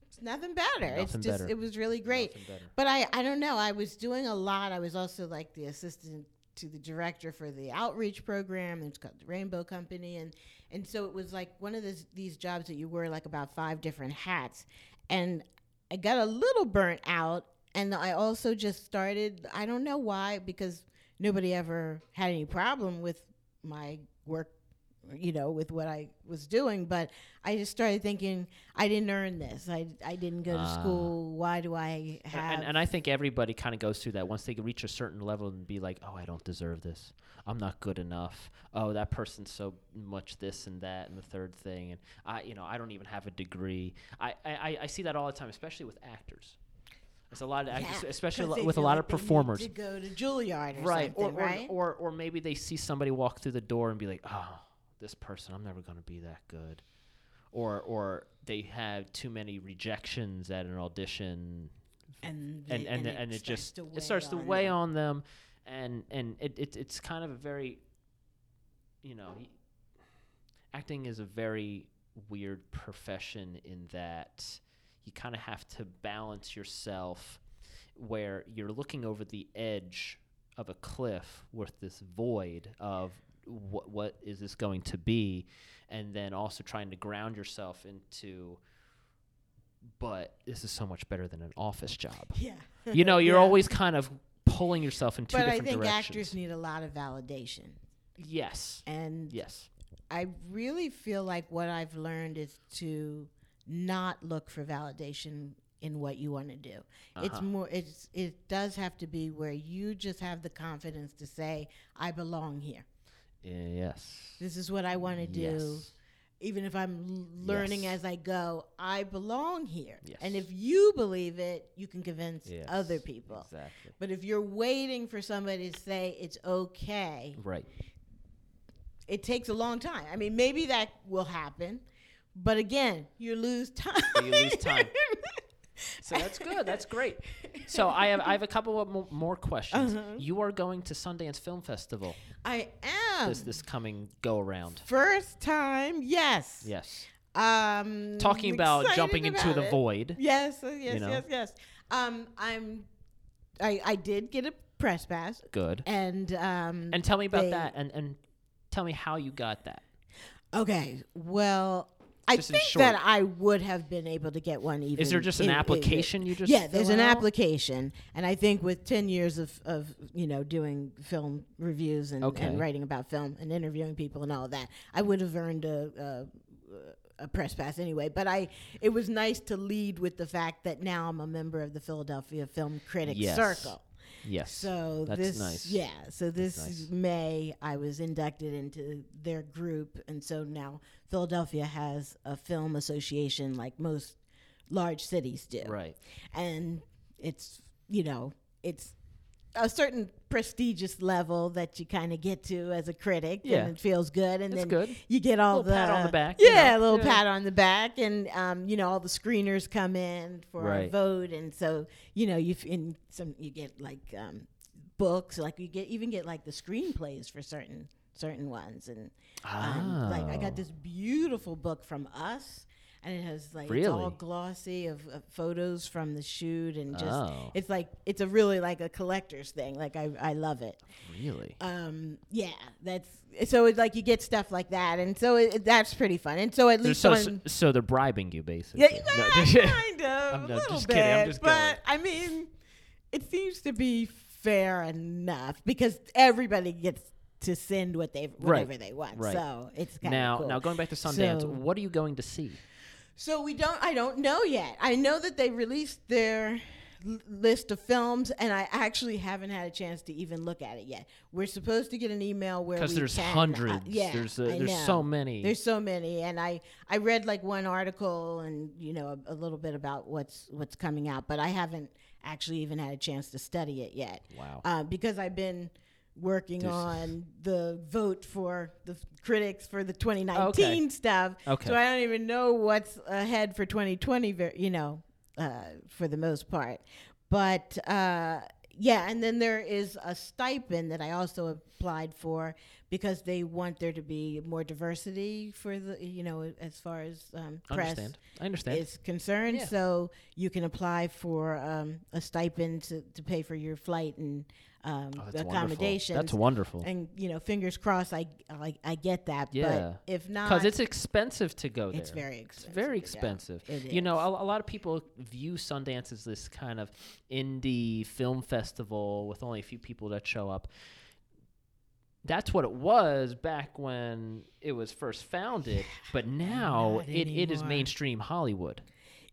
[SPEAKER 2] it's nothing better. it's
[SPEAKER 1] Nothing
[SPEAKER 2] just
[SPEAKER 1] better.
[SPEAKER 2] it was really great. But I I don't know. I was doing a lot. I was also like the assistant to the director for the outreach program. It's called the Rainbow Company, and and so it was like one of these jobs that you wear like about five different hats, and I got a little burnt out. And I also just started. I don't know why because nobody ever had any problem with my work you know, with what I was doing. But I just started thinking, I didn't earn this. I, I didn't go to
[SPEAKER 1] Ah.
[SPEAKER 2] school. Why do I have?
[SPEAKER 1] and, and I think everybody kind of goes through that once they reach a certain level and be like, oh, I don't deserve this. I'm not good enough. Oh, that person's so much this and that and the third thing, and I, you know, I don't even have a degree. I, I, I- see that all the time, especially with actors. It's a lot of actors,
[SPEAKER 2] Yeah,
[SPEAKER 1] especially
[SPEAKER 2] 'cause
[SPEAKER 1] lo- with a lot
[SPEAKER 2] like
[SPEAKER 1] of performers.
[SPEAKER 2] to go to Juilliard or
[SPEAKER 1] right or,
[SPEAKER 2] something, right?
[SPEAKER 1] or, or or maybe they see somebody walk through the door and be like oh this person i'm never going to be that good. Or or they have too many rejections at an audition.
[SPEAKER 2] And
[SPEAKER 1] and and, and, it, just it starts to weigh
[SPEAKER 2] them.
[SPEAKER 1] on them. And and it, it it's kind of a very you know y- acting is a very weird profession in that you kind of have to balance yourself where you're looking over the edge of a cliff with this void of what what is this going to be and then also trying to ground yourself into but this is so much better than an office job
[SPEAKER 2] Yeah.
[SPEAKER 1] you know you're
[SPEAKER 2] Yeah.
[SPEAKER 1] always kind of pulling yourself in two
[SPEAKER 2] But I think
[SPEAKER 1] directions
[SPEAKER 2] actors need a lot of validation,
[SPEAKER 1] yes
[SPEAKER 2] and
[SPEAKER 1] yes
[SPEAKER 2] I really feel like what I've learned is to not look for validation in what you want to do. It's
[SPEAKER 1] Uh-huh.
[SPEAKER 2] more it's it does have to be where you just have the confidence to say I belong here.
[SPEAKER 1] Yes
[SPEAKER 2] This is what I want to do.
[SPEAKER 1] Yes.
[SPEAKER 2] Even if I'm l- learning
[SPEAKER 1] Yes.
[SPEAKER 2] as I go, I belong here.
[SPEAKER 1] Yes.
[SPEAKER 2] And if you believe it, you can convince other people.
[SPEAKER 1] exactly
[SPEAKER 2] But if you're waiting for somebody to say it's okay,
[SPEAKER 1] right
[SPEAKER 2] it takes a long time. I mean, maybe that will happen, but again, you lose time.
[SPEAKER 1] You lose time. so that's good that's great so i have i have a couple of more questions
[SPEAKER 2] Uh-huh.
[SPEAKER 1] you are going to sundance film festival
[SPEAKER 2] I am.
[SPEAKER 1] This this coming go around
[SPEAKER 2] First time, yes.
[SPEAKER 1] yes
[SPEAKER 2] Um,
[SPEAKER 1] talking about jumping into
[SPEAKER 2] about
[SPEAKER 1] the void
[SPEAKER 2] Yes, uh, yes,
[SPEAKER 1] you know?
[SPEAKER 2] yes, yes. Um, I'm. I I did get a press pass,
[SPEAKER 1] good
[SPEAKER 2] and um.
[SPEAKER 1] and tell me about
[SPEAKER 2] they-
[SPEAKER 1] that and and tell me how you got that
[SPEAKER 2] Okay, well, I
[SPEAKER 1] Just
[SPEAKER 2] think that I would have been able to get one. Even
[SPEAKER 1] Is there just an
[SPEAKER 2] in- in-
[SPEAKER 1] application you just
[SPEAKER 2] yeah? There's an
[SPEAKER 1] out?
[SPEAKER 2] application, and I think with ten years of, of you know doing film reviews and,
[SPEAKER 1] Okay.
[SPEAKER 2] and writing about film and interviewing people and all of that, I would have earned a, a a press pass anyway. But I it was nice to lead with the fact that now I'm a member of the Philadelphia Film Critics
[SPEAKER 1] Yes.
[SPEAKER 2] Circle.
[SPEAKER 1] Yes.
[SPEAKER 2] So
[SPEAKER 1] That's
[SPEAKER 2] this,
[SPEAKER 1] nice.
[SPEAKER 2] yeah. So this
[SPEAKER 1] nice.
[SPEAKER 2] May, I was inducted into their group, and so now Philadelphia has a film association like most large cities do,
[SPEAKER 1] Right.
[SPEAKER 2] and it's you know it's a certain prestigious level that you kind of get to as a critic,
[SPEAKER 1] Yeah.
[SPEAKER 2] and it feels good, and
[SPEAKER 1] It's
[SPEAKER 2] then
[SPEAKER 1] good.
[SPEAKER 2] you get all the
[SPEAKER 1] pat on the back, you
[SPEAKER 2] yeah,
[SPEAKER 1] know?
[SPEAKER 2] a little
[SPEAKER 1] Yeah.
[SPEAKER 2] pat on the back, and um, you know all the screeners come in for a vote, and so you know you in some you get like um, books, like you get even get like the screenplays for certain certain ones, and um, like I got this beautiful book from us. And it has like it's all glossy of, of photos from the shoot, and just
[SPEAKER 1] Oh.
[SPEAKER 2] it's like it's a really like a collector's thing. Like I I love it
[SPEAKER 1] Really.
[SPEAKER 2] um yeah that's so it's like you get stuff like that and so it, that's pretty fun and so at least
[SPEAKER 1] so,
[SPEAKER 2] on
[SPEAKER 1] so they're bribing you basically.
[SPEAKER 2] yeah,
[SPEAKER 1] No,
[SPEAKER 2] kind of
[SPEAKER 1] I'm
[SPEAKER 2] a little
[SPEAKER 1] just
[SPEAKER 2] bit
[SPEAKER 1] kidding, I'm just
[SPEAKER 2] but
[SPEAKER 1] going.
[SPEAKER 2] i mean it seems to be fair enough because everybody gets to send what they whatever they want
[SPEAKER 1] right.
[SPEAKER 2] so it's kind
[SPEAKER 1] now,
[SPEAKER 2] of cool.
[SPEAKER 1] now going back to Sundance,
[SPEAKER 2] So-
[SPEAKER 1] what are you going to see?
[SPEAKER 2] So we don't. I don't know yet. I know that they released their l- list of films, and I actually haven't had a chance to even look at it yet. We're supposed to get an email where
[SPEAKER 1] Because there's
[SPEAKER 2] can, uh,
[SPEAKER 1] hundreds.
[SPEAKER 2] yeah,
[SPEAKER 1] There's uh, there's
[SPEAKER 2] know.
[SPEAKER 1] so many.
[SPEAKER 2] There's so many, and I I read like one article and you know a, a little bit about what's what's coming out, but I haven't actually even had a chance to study it yet.
[SPEAKER 1] Wow.
[SPEAKER 2] Uh, because I've been working
[SPEAKER 1] There's-
[SPEAKER 2] on the vote for the critics for the 2019 stuff.
[SPEAKER 1] Okay.
[SPEAKER 2] So I don't even know what's ahead for 2020. You know, uh, for the most part, but. Uh, yeah, and then there is a stipend that I also applied for because they want there to be more diversity for the, you know, as far as um, press
[SPEAKER 1] understand. I understand.
[SPEAKER 2] is concerned.
[SPEAKER 1] Yeah.
[SPEAKER 2] So you can apply for um, a stipend to, to pay for your flight and um,
[SPEAKER 1] Oh, that's
[SPEAKER 2] accommodations.
[SPEAKER 1] Wonderful. That's wonderful.
[SPEAKER 2] and you know, fingers crossed. I I, I get that.
[SPEAKER 1] Yeah.
[SPEAKER 2] But if not,
[SPEAKER 1] Because it's expensive to go there.
[SPEAKER 2] it's very
[SPEAKER 1] It's
[SPEAKER 2] expensive.
[SPEAKER 1] very expensive.
[SPEAKER 2] It
[SPEAKER 1] You know, a, a lot of people view Sundance as this kind of indie film festival with only a few people that show up. That's what it was back when it was first founded, but now
[SPEAKER 2] Not
[SPEAKER 1] it, it is mainstream Hollywood.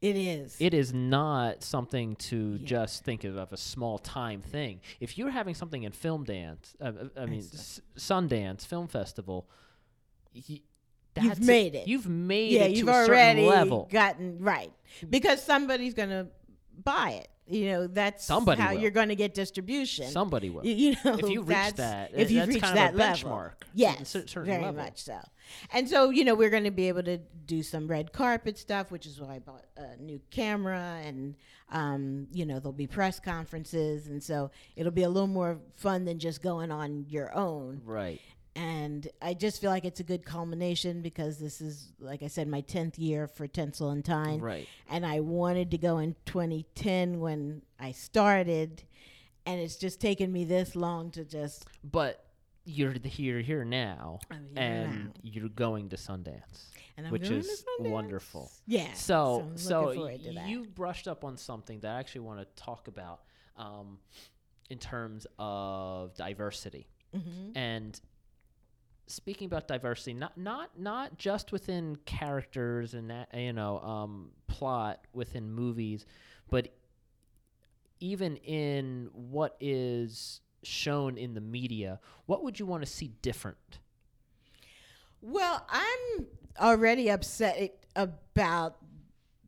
[SPEAKER 2] It is.
[SPEAKER 1] It is not something to
[SPEAKER 2] Yeah.
[SPEAKER 1] just think of, of a small time thing. If you're having something in Film Dance, uh, uh, I mean S- Sundance Film Festival, y-
[SPEAKER 2] You've made it.
[SPEAKER 1] You've made
[SPEAKER 2] yeah,
[SPEAKER 1] it
[SPEAKER 2] you've
[SPEAKER 1] to a
[SPEAKER 2] already
[SPEAKER 1] certain level.
[SPEAKER 2] gotten right because somebody's gonna buy it. You know, that's
[SPEAKER 1] Somebody
[SPEAKER 2] how
[SPEAKER 1] will.
[SPEAKER 2] you're going to get distribution.
[SPEAKER 1] Somebody will.
[SPEAKER 2] Y- you know,
[SPEAKER 1] if you reach that,
[SPEAKER 2] if you've
[SPEAKER 1] kind
[SPEAKER 2] that level,
[SPEAKER 1] benchmark.
[SPEAKER 2] yes, very
[SPEAKER 1] level.
[SPEAKER 2] much so. And so, you know, we're going to be able to do some red carpet stuff, which is why I bought a new camera, and um, you know, there'll be press conferences, and so it'll be a little more fun than just going on your own.
[SPEAKER 1] Right.
[SPEAKER 2] And I just feel like it's a good culmination because this is, like I said, my tenth year for Tinsel and Tine
[SPEAKER 1] Right.
[SPEAKER 2] and I wanted to go in 2010 when I started, and it's just taken me this long to just.
[SPEAKER 1] But you're the here here now,
[SPEAKER 2] I'm here
[SPEAKER 1] and
[SPEAKER 2] now.
[SPEAKER 1] you're going to Sundance.
[SPEAKER 2] And I'm
[SPEAKER 1] which
[SPEAKER 2] going to
[SPEAKER 1] is wonderful.
[SPEAKER 2] Yeah.
[SPEAKER 1] So, so,
[SPEAKER 2] that.
[SPEAKER 1] you brushed up on something that I actually want to talk about um, in terms of diversity.
[SPEAKER 2] Mhm.
[SPEAKER 1] And speaking about diversity, not not not just within characters and that, you know um, plot within movies, but even in what is shown in the media. What would you want to see different?
[SPEAKER 2] Well, I'm already upset about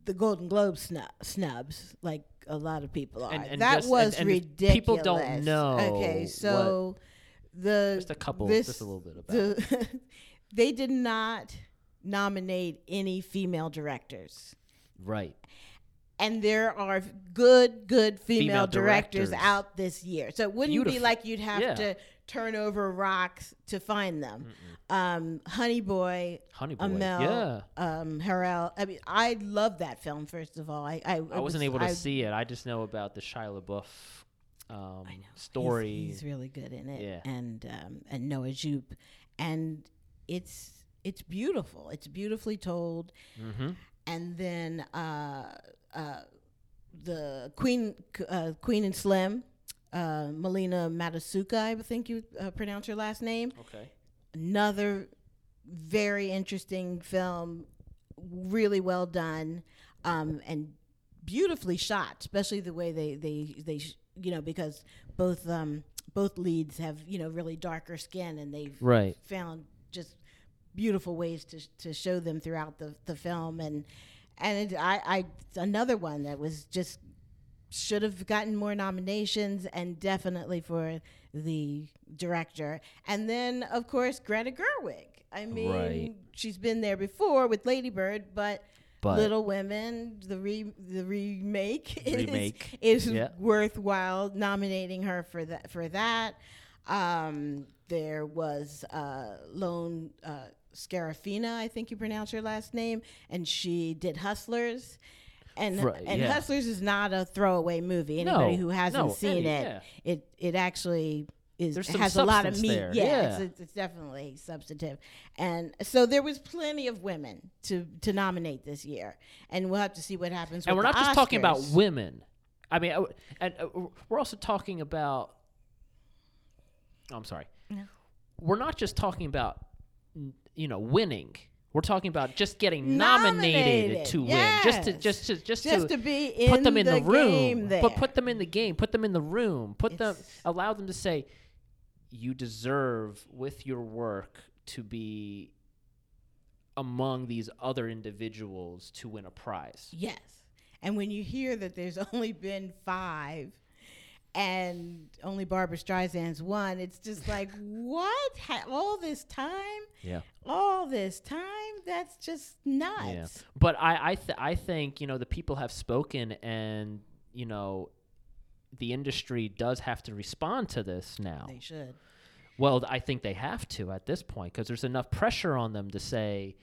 [SPEAKER 2] the Golden Globe snub, snubs, like a lot of people are.
[SPEAKER 1] And- and
[SPEAKER 2] that
[SPEAKER 1] just-
[SPEAKER 2] was
[SPEAKER 1] and
[SPEAKER 2] ridiculous.
[SPEAKER 1] people don't know
[SPEAKER 2] Okay, so the
[SPEAKER 1] Just a couple,
[SPEAKER 2] this-
[SPEAKER 1] just a little bit about.
[SPEAKER 2] the they did not nominate any female directors.
[SPEAKER 1] right.
[SPEAKER 2] and there are good, good female,
[SPEAKER 1] Female
[SPEAKER 2] directors,
[SPEAKER 1] directors.
[SPEAKER 2] out this year. So it wouldn't be like you'd have
[SPEAKER 1] Yeah.
[SPEAKER 2] to turn over rocks to find them. Um, Honey Boy,
[SPEAKER 1] Honey Boy.
[SPEAKER 2] Alma,
[SPEAKER 1] yeah.
[SPEAKER 2] um, Har'el. I mean, I love that film. First of all, I I,
[SPEAKER 1] I wasn't
[SPEAKER 2] was-
[SPEAKER 1] able to
[SPEAKER 2] I-
[SPEAKER 1] see it. I just know about the Shia LaBeouf um,
[SPEAKER 2] know. He's-
[SPEAKER 1] story.
[SPEAKER 2] He's, really good in it.
[SPEAKER 1] Yeah.
[SPEAKER 2] And um, and Noah Jupe, and it's it's beautiful. It's beautifully told.
[SPEAKER 1] Mm-hmm.
[SPEAKER 2] And then uh, uh, the Queen uh, Queen and Slim, uh, Melina Matsoukas, I think you uh, pronounce her last name.
[SPEAKER 1] Okay.
[SPEAKER 2] Another very interesting film, really well done, um, and beautifully shot. Especially the way they they they sh- you know because both um, both leads have you know really darker skin, and they've
[SPEAKER 1] Right.
[SPEAKER 2] found just beautiful ways to to show them throughout the the film and and it, I I another one that was just should have gotten more nominations and definitely for the director and then of course Greta Gerwig I mean
[SPEAKER 1] Right.
[SPEAKER 2] she's been there before with Lady Bird but,
[SPEAKER 1] But
[SPEAKER 2] Little Women the re the remake is- is,
[SPEAKER 1] yeah.
[SPEAKER 2] worthwhile nominating her for that for that um, there was uh, Lone uh, Scafaria, I think you pronounce her last name, and she did Hustlers. And
[SPEAKER 1] Right,
[SPEAKER 2] and
[SPEAKER 1] yeah.
[SPEAKER 2] Hustlers is not a throwaway movie. Anybody
[SPEAKER 1] No,
[SPEAKER 2] who hasn't
[SPEAKER 1] no,
[SPEAKER 2] seen
[SPEAKER 1] any-
[SPEAKER 2] it,
[SPEAKER 1] yeah.
[SPEAKER 2] it it actually is
[SPEAKER 1] There's
[SPEAKER 2] has a lot of
[SPEAKER 1] substance
[SPEAKER 2] meat.
[SPEAKER 1] there,
[SPEAKER 2] Yeah,
[SPEAKER 1] yeah.
[SPEAKER 2] It's, it's, it's definitely substantive. And so there was plenty of women to to nominate this year, and we'll have to see what happens.
[SPEAKER 1] and we're not
[SPEAKER 2] the
[SPEAKER 1] just talking about women. I mean, uh, and uh, we're also talking about. oh, I'm sorry.
[SPEAKER 2] No.
[SPEAKER 1] We're not just talking about, you know, winning. We're talking about just getting nominated,
[SPEAKER 2] Nominated,
[SPEAKER 1] to win, just to just to just,
[SPEAKER 2] just
[SPEAKER 1] to,
[SPEAKER 2] to be in
[SPEAKER 1] put them in the, room,
[SPEAKER 2] game
[SPEAKER 1] but put them in the game, put them in the room, put them, allow them to say, you deserve with your work to be among these other individuals to win a prize.
[SPEAKER 2] Yes. And when you hear that there's only been five and only Barbra Streisand's one, it's just like, what? Ha- all this time?
[SPEAKER 1] Yeah.
[SPEAKER 2] All this time? That's just nuts.
[SPEAKER 1] Yeah, but I I, th- I think you know the people have spoken, and you know the industry does have to respond to this now.
[SPEAKER 2] They should.
[SPEAKER 1] Well, I think they have to at this point because there's enough pressure on them to say,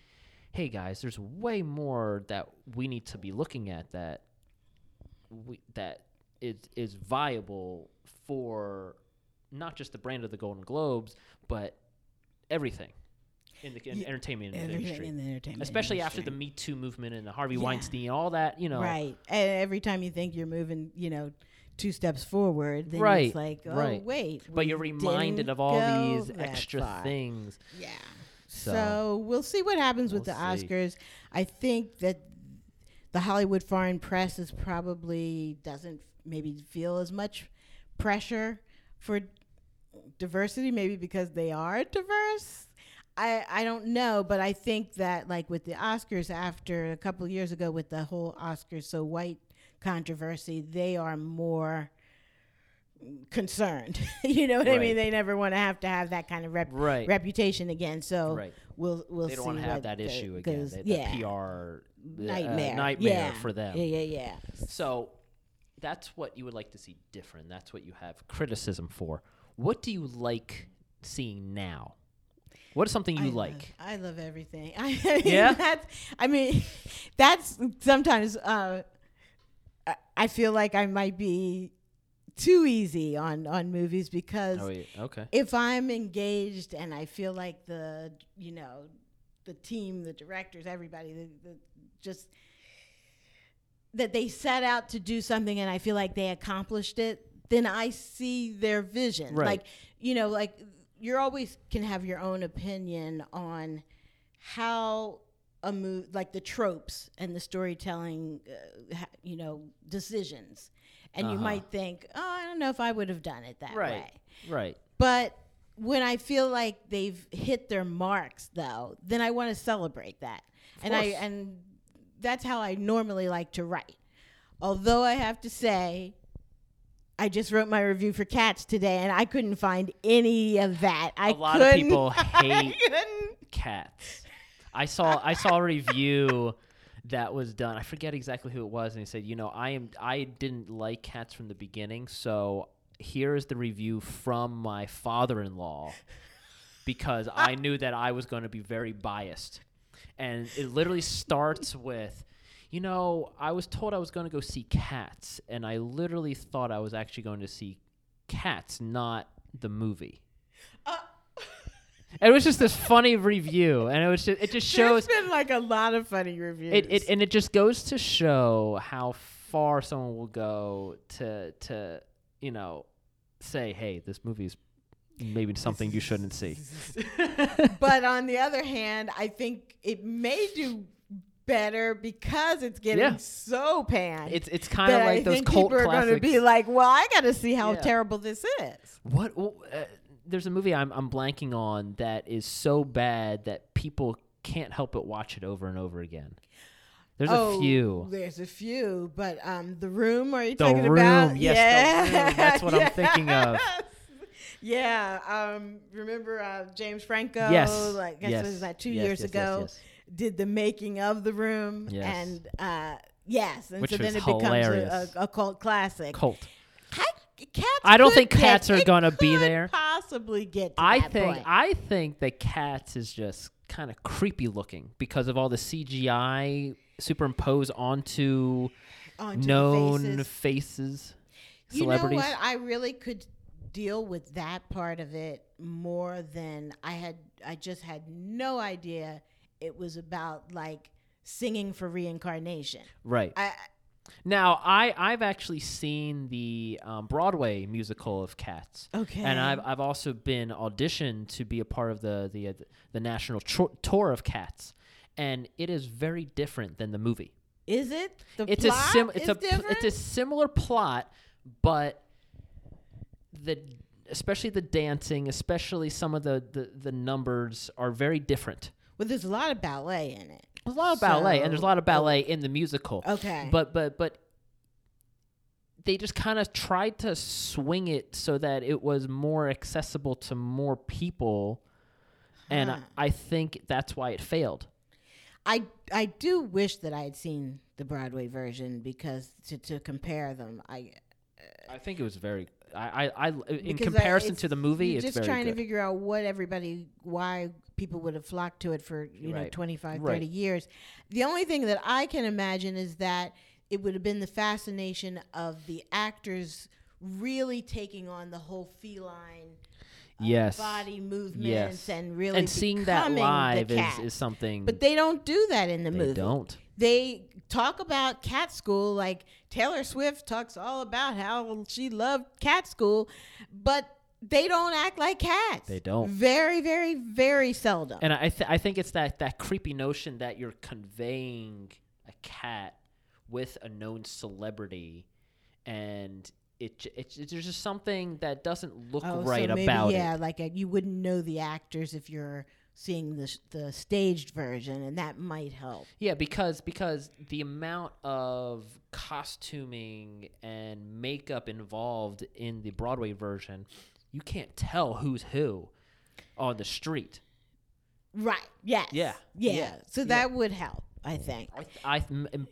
[SPEAKER 1] "Hey guys, there's way more that we need to be looking at that we that is is viable for not just the brand of the Golden Globes, but everything in the
[SPEAKER 2] Yeah,
[SPEAKER 1] entertainment industry."
[SPEAKER 2] in the entertainment
[SPEAKER 1] especially after the. Me Too movement and the Harvey
[SPEAKER 2] Yeah.
[SPEAKER 1] Weinstein, all that, you know.
[SPEAKER 2] Right. And every time you think you're moving, you know, two steps forward, then
[SPEAKER 1] Right,
[SPEAKER 2] it's like, oh,
[SPEAKER 1] right.
[SPEAKER 2] wait.
[SPEAKER 1] But you're reminded of all these extra
[SPEAKER 2] far.
[SPEAKER 1] things.
[SPEAKER 2] Yeah.
[SPEAKER 1] So-
[SPEAKER 2] So, we'll see what happens with
[SPEAKER 1] We'll
[SPEAKER 2] the
[SPEAKER 1] see.
[SPEAKER 2] Oscars. I think that the Hollywood Foreign Press is probably doesn't maybe feel as much pressure for diversity, maybe because they are diverse. I, I don't know, but I think that like with the Oscars after a couple of years ago with the whole Oscars so white controversy, they are more concerned. you know what I mean? They never want to have to have that kind of rep-
[SPEAKER 1] Right.
[SPEAKER 2] reputation again. So
[SPEAKER 1] Right.
[SPEAKER 2] we'll we'll
[SPEAKER 1] they don't want to have that
[SPEAKER 2] the-
[SPEAKER 1] issue again. That,
[SPEAKER 2] yeah,
[SPEAKER 1] PR uh,
[SPEAKER 2] nightmare,
[SPEAKER 1] nightmare
[SPEAKER 2] yeah.
[SPEAKER 1] for them.
[SPEAKER 2] Yeah, yeah, yeah.
[SPEAKER 1] So that's what you would like to see different. That's what you have criticism for. What do you like seeing now? What is something you
[SPEAKER 2] I
[SPEAKER 1] like?
[SPEAKER 2] Love, I love everything. I mean,
[SPEAKER 1] Yeah?
[SPEAKER 2] That's, I mean, that's sometimes uh, I- feel like I might be too easy on on movies because
[SPEAKER 1] Oh, yeah. okay.
[SPEAKER 2] if I'm engaged and I feel like the you know the team, the directors, everybody, the, the, just that they set out to do something and I feel like they accomplished it, then I see their vision.
[SPEAKER 1] Right.
[SPEAKER 2] Like you know, like you're always can have your own opinion on how a move like the tropes and the storytelling, uh, ha- you know, decisions. And you
[SPEAKER 1] Uh-huh.
[SPEAKER 2] might think, oh, I don't know if I would have done it that
[SPEAKER 1] Right.
[SPEAKER 2] way.
[SPEAKER 1] Right.
[SPEAKER 2] But when I feel like they've hit their marks, though, then I want to celebrate that, and I and that's how I normally like to write. Although I have to say, I just wrote my review for Cats today, and I couldn't find any of that. I
[SPEAKER 1] A lot of people hate cats. I saw I saw a review that was done. I forget exactly who it was, and he said, you know, I am I didn't like cats from the beginning, so here is the review from my father-in-law because I knew that I was going to be very biased, and it literally starts with. You know, I was told I was going to go see cats, and I literally thought I was actually going to see cats, not the movie. It was just this funny review, and it was just it just shows
[SPEAKER 2] There's been like a lot of funny reviews.
[SPEAKER 1] it, it and it just goes to show how far someone will go to to you know say, hey, this movie's maybe something you shouldn't see.
[SPEAKER 2] but on the other hand, I think it may do better because it's getting
[SPEAKER 1] Yeah.
[SPEAKER 2] so panned.
[SPEAKER 1] It's it's kind of like
[SPEAKER 2] I
[SPEAKER 1] those
[SPEAKER 2] think
[SPEAKER 1] cult
[SPEAKER 2] people are going to be like, "Well, I got to see how
[SPEAKER 1] Yeah.
[SPEAKER 2] terrible this is."
[SPEAKER 1] What? Uh, there's a movie I'm I'm blanking on that is so bad that people can't help but watch it over and over again. There's
[SPEAKER 2] oh,
[SPEAKER 1] a few.
[SPEAKER 2] There's a few, but um, the room. Are you
[SPEAKER 1] The
[SPEAKER 2] talking
[SPEAKER 1] Room,
[SPEAKER 2] about?
[SPEAKER 1] yes, The
[SPEAKER 2] yeah,
[SPEAKER 1] Room, that's what I'm thinking of.
[SPEAKER 2] Yeah, um, remember uh, James Franco?
[SPEAKER 1] Yes.
[SPEAKER 2] like guess
[SPEAKER 1] yes.
[SPEAKER 2] was that two
[SPEAKER 1] yes,
[SPEAKER 2] years
[SPEAKER 1] yes,
[SPEAKER 2] ago? Did the making of the room,
[SPEAKER 1] Yes.
[SPEAKER 2] and uh, yes, and
[SPEAKER 1] Which
[SPEAKER 2] so then it becomes a, a, a cult classic.
[SPEAKER 1] Cult.
[SPEAKER 2] I, cats
[SPEAKER 1] I don't think
[SPEAKER 2] get-
[SPEAKER 1] cats are gonna be there.
[SPEAKER 2] Possibly get.
[SPEAKER 1] I think
[SPEAKER 2] point.
[SPEAKER 1] I think that Cats is just kind of creepy looking because of all the CGI superimposed onto
[SPEAKER 2] Onto
[SPEAKER 1] known
[SPEAKER 2] faces.
[SPEAKER 1] faces,
[SPEAKER 2] You know what? I really could deal with that part of it more than I had. I just had no idea it was about like singing for reincarnation.
[SPEAKER 1] Right.
[SPEAKER 2] I
[SPEAKER 1] Now, I I've actually seen the um, Broadway musical of Cats.
[SPEAKER 2] okay.
[SPEAKER 1] And I've I've also been auditioned to be a part of the the uh, the national tro- tour of Cats, and it is very different than the movie.
[SPEAKER 2] is it the
[SPEAKER 1] It's
[SPEAKER 2] plot
[SPEAKER 1] a sim it's
[SPEAKER 2] is
[SPEAKER 1] a
[SPEAKER 2] different?
[SPEAKER 1] it's a similar plot, but the especially the dancing, especially some of the the, the numbers are very different.
[SPEAKER 2] well, there's a lot of ballet in it.
[SPEAKER 1] There's a lot of ballet, and there's a lot of ballet in the musical.
[SPEAKER 2] Okay,
[SPEAKER 1] But but but they just kind of tried to swing it so that it was more accessible to more people, and I,
[SPEAKER 2] Huh.
[SPEAKER 1] I think that's why it failed.
[SPEAKER 2] I I do wish that I had seen the Broadway version because to to compare them, I uh,
[SPEAKER 1] I think it was very. I, I, I in
[SPEAKER 2] Because
[SPEAKER 1] comparison
[SPEAKER 2] it's-
[SPEAKER 1] to the movie,
[SPEAKER 2] you're
[SPEAKER 1] it's
[SPEAKER 2] just trying
[SPEAKER 1] good.
[SPEAKER 2] to figure out what everybody why people would have flocked to it for you know
[SPEAKER 1] Right.
[SPEAKER 2] 25
[SPEAKER 1] Right.
[SPEAKER 2] 30 years the only thing that i can imagine is that it would have been the fascination of the actors really taking on the whole feline uh,
[SPEAKER 1] Yes.
[SPEAKER 2] body movements
[SPEAKER 1] Yes.
[SPEAKER 2] and really
[SPEAKER 1] and seeing that live is, is something
[SPEAKER 2] but they don't do that in the movie.
[SPEAKER 1] they
[SPEAKER 2] movie
[SPEAKER 1] don't.
[SPEAKER 2] they talk about cat school like Taylor Swift talks all about how she loved cat school, but they don't act like cats.
[SPEAKER 1] They don't.
[SPEAKER 2] Very, very, very seldom.
[SPEAKER 1] And I th- I think it's that that creepy notion that you're conveying a cat with a known celebrity, and it, j- it's it's there's just something that doesn't look
[SPEAKER 2] Oh,
[SPEAKER 1] right
[SPEAKER 2] so maybe,
[SPEAKER 1] about
[SPEAKER 2] yeah,
[SPEAKER 1] it.
[SPEAKER 2] Yeah, like uh you wouldn't know the actors if you're seeing the sh- the staged version, and that might help.
[SPEAKER 1] Yeah, because because the amount of costuming and makeup involved in the Broadway version, you can't tell who's who on the street.
[SPEAKER 2] Right. Yes.
[SPEAKER 1] Yeah,
[SPEAKER 2] Yeah.
[SPEAKER 1] yeah,
[SPEAKER 2] So
[SPEAKER 1] yeah.
[SPEAKER 2] that would help, I think.
[SPEAKER 1] I, I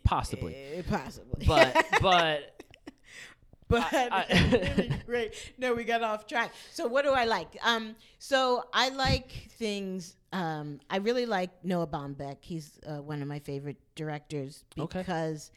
[SPEAKER 1] possibly,
[SPEAKER 2] Eh, possibly.
[SPEAKER 1] but but
[SPEAKER 2] but
[SPEAKER 1] I-
[SPEAKER 2] great. No, we got off track. So what do I like? Um, so I like things. Um, I really like Noah Baumbach. He's uh, one of my favorite directors
[SPEAKER 1] Okay.
[SPEAKER 2] because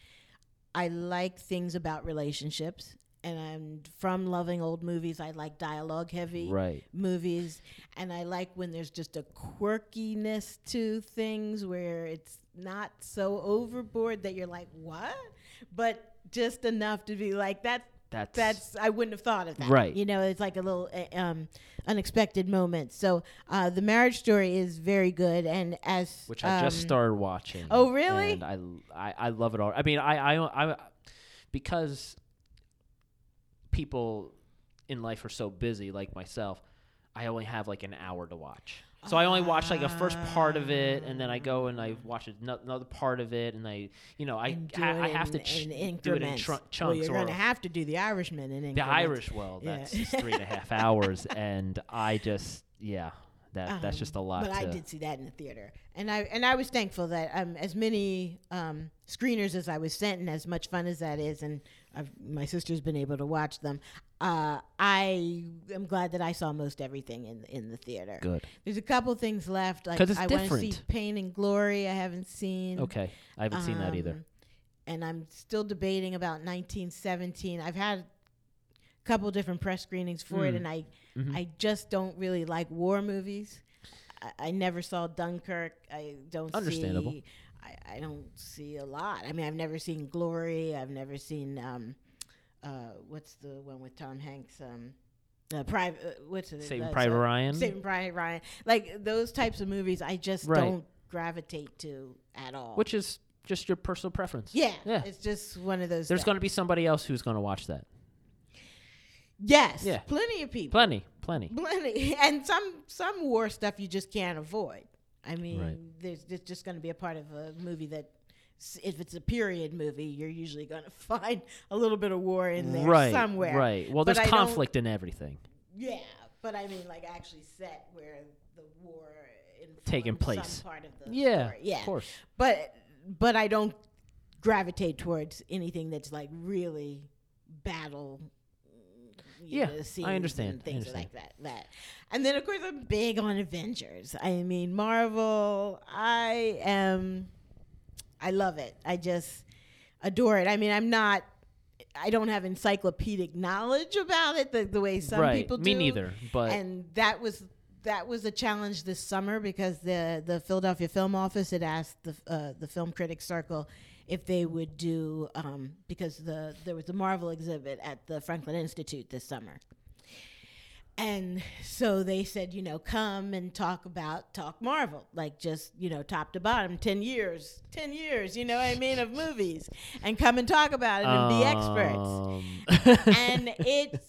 [SPEAKER 2] I like things about relationships. And I'm from loving old movies. I like dialogue heavy
[SPEAKER 1] right.
[SPEAKER 2] movies, and I like when there's just a quirkiness to things where it's not so overboard that you're like, what? But just enough to be like that.
[SPEAKER 1] That's
[SPEAKER 2] That's I wouldn't have thought of that.
[SPEAKER 1] Right.
[SPEAKER 2] You know, it's like a little uh, um, unexpected moment. So uh, the marriage story is very good, and as
[SPEAKER 1] which I just
[SPEAKER 2] um,
[SPEAKER 1] started watching.
[SPEAKER 2] Oh, really?
[SPEAKER 1] And I, I, I love it all. I mean, I, I, I, because people in life are so busy, like myself, I only have like an hour to watch. So I only watch like a first part of it, and then I go and I watch another part of it, and I, you know, I,
[SPEAKER 2] do
[SPEAKER 1] I, have to ch-
[SPEAKER 2] in
[SPEAKER 1] do it in
[SPEAKER 2] increments.
[SPEAKER 1] tru-
[SPEAKER 2] Well,
[SPEAKER 1] chunks.
[SPEAKER 2] you're going to have to do the Irishman in increments. the.
[SPEAKER 1] Irish, well,
[SPEAKER 2] Yeah.
[SPEAKER 1] that's three and a half hours, and I just, yeah, that that's
[SPEAKER 2] Um,
[SPEAKER 1] just a lot.
[SPEAKER 2] But I did see that in the theater, and I and I was thankful that um, as many um, screeners as I was sent, and as much fun as that is, and I've, my sister's been able to watch them. Uh, I am glad that I saw most everything in in the theater.
[SPEAKER 1] Good.
[SPEAKER 2] There's a couple things left. Like I want to see. Pain and Glory. I haven't seen.
[SPEAKER 1] Okay, I haven't seen that either.
[SPEAKER 2] Um, And I'm still debating about 1917. I've had a couple different press screenings for it,
[SPEAKER 1] Mm.
[SPEAKER 2] and I
[SPEAKER 1] Mhm.
[SPEAKER 2] I just don't really like war movies. I, I never saw Dunkirk. I don't
[SPEAKER 1] Understandable.
[SPEAKER 2] see. I, I don't see a lot. I mean, I've never seen Glory. I've never seen um, uh, what's the one with Tom Hanks? Um, uh, private. Uh, what's it?
[SPEAKER 1] Saving
[SPEAKER 2] uh,
[SPEAKER 1] Private Ryan.
[SPEAKER 2] Saving Private Ryan. Like those types of movies, I just
[SPEAKER 1] Right.
[SPEAKER 2] don't gravitate to at all.
[SPEAKER 1] which is just your personal preference.
[SPEAKER 2] yeah,
[SPEAKER 1] Yeah.
[SPEAKER 2] it's just one of those.
[SPEAKER 1] There's going to be somebody else who's going to watch that.
[SPEAKER 2] yes,
[SPEAKER 1] Yeah.
[SPEAKER 2] plenty of people.
[SPEAKER 1] Plenty, plenty.
[SPEAKER 2] plenty and some some war stuff you just can't avoid i mean
[SPEAKER 1] Right.
[SPEAKER 2] there's, there's just going to be a part of a movie that if it's a period movie you're usually going to find a little bit of war in there
[SPEAKER 1] right,
[SPEAKER 2] somewhere
[SPEAKER 1] Right. Well,
[SPEAKER 2] But
[SPEAKER 1] there's
[SPEAKER 2] I
[SPEAKER 1] conflict in everything.
[SPEAKER 2] yeah but i mean like actually set where the war
[SPEAKER 1] Taking place.
[SPEAKER 2] part of the
[SPEAKER 1] Yeah,
[SPEAKER 2] story. yeah
[SPEAKER 1] of course.
[SPEAKER 2] but but i don't gravitate towards anything that's like really battle
[SPEAKER 1] Yeah,
[SPEAKER 2] know,
[SPEAKER 1] I understand,
[SPEAKER 2] and
[SPEAKER 1] I
[SPEAKER 2] things
[SPEAKER 1] understand.
[SPEAKER 2] like that that and then of course i'm big on avengers i mean marvel i am i love it i just adore it i mean i'm not i don't have encyclopedic knowledge about it the, the way some
[SPEAKER 1] right.
[SPEAKER 2] people do
[SPEAKER 1] Me neither. But
[SPEAKER 2] and that was that was a challenge this summer because the the Philadelphia Film Office had asked the uh, the Film Critics Circle if they would do um, because the there was a Marvel exhibit at the Franklin Institute this summer. And so they said, you know, come and talk about talk Marvel, like just you know, top to bottom, ten years, ten years, you know what I mean, of movies, and come and talk about it and be experts
[SPEAKER 1] Um,
[SPEAKER 2] and it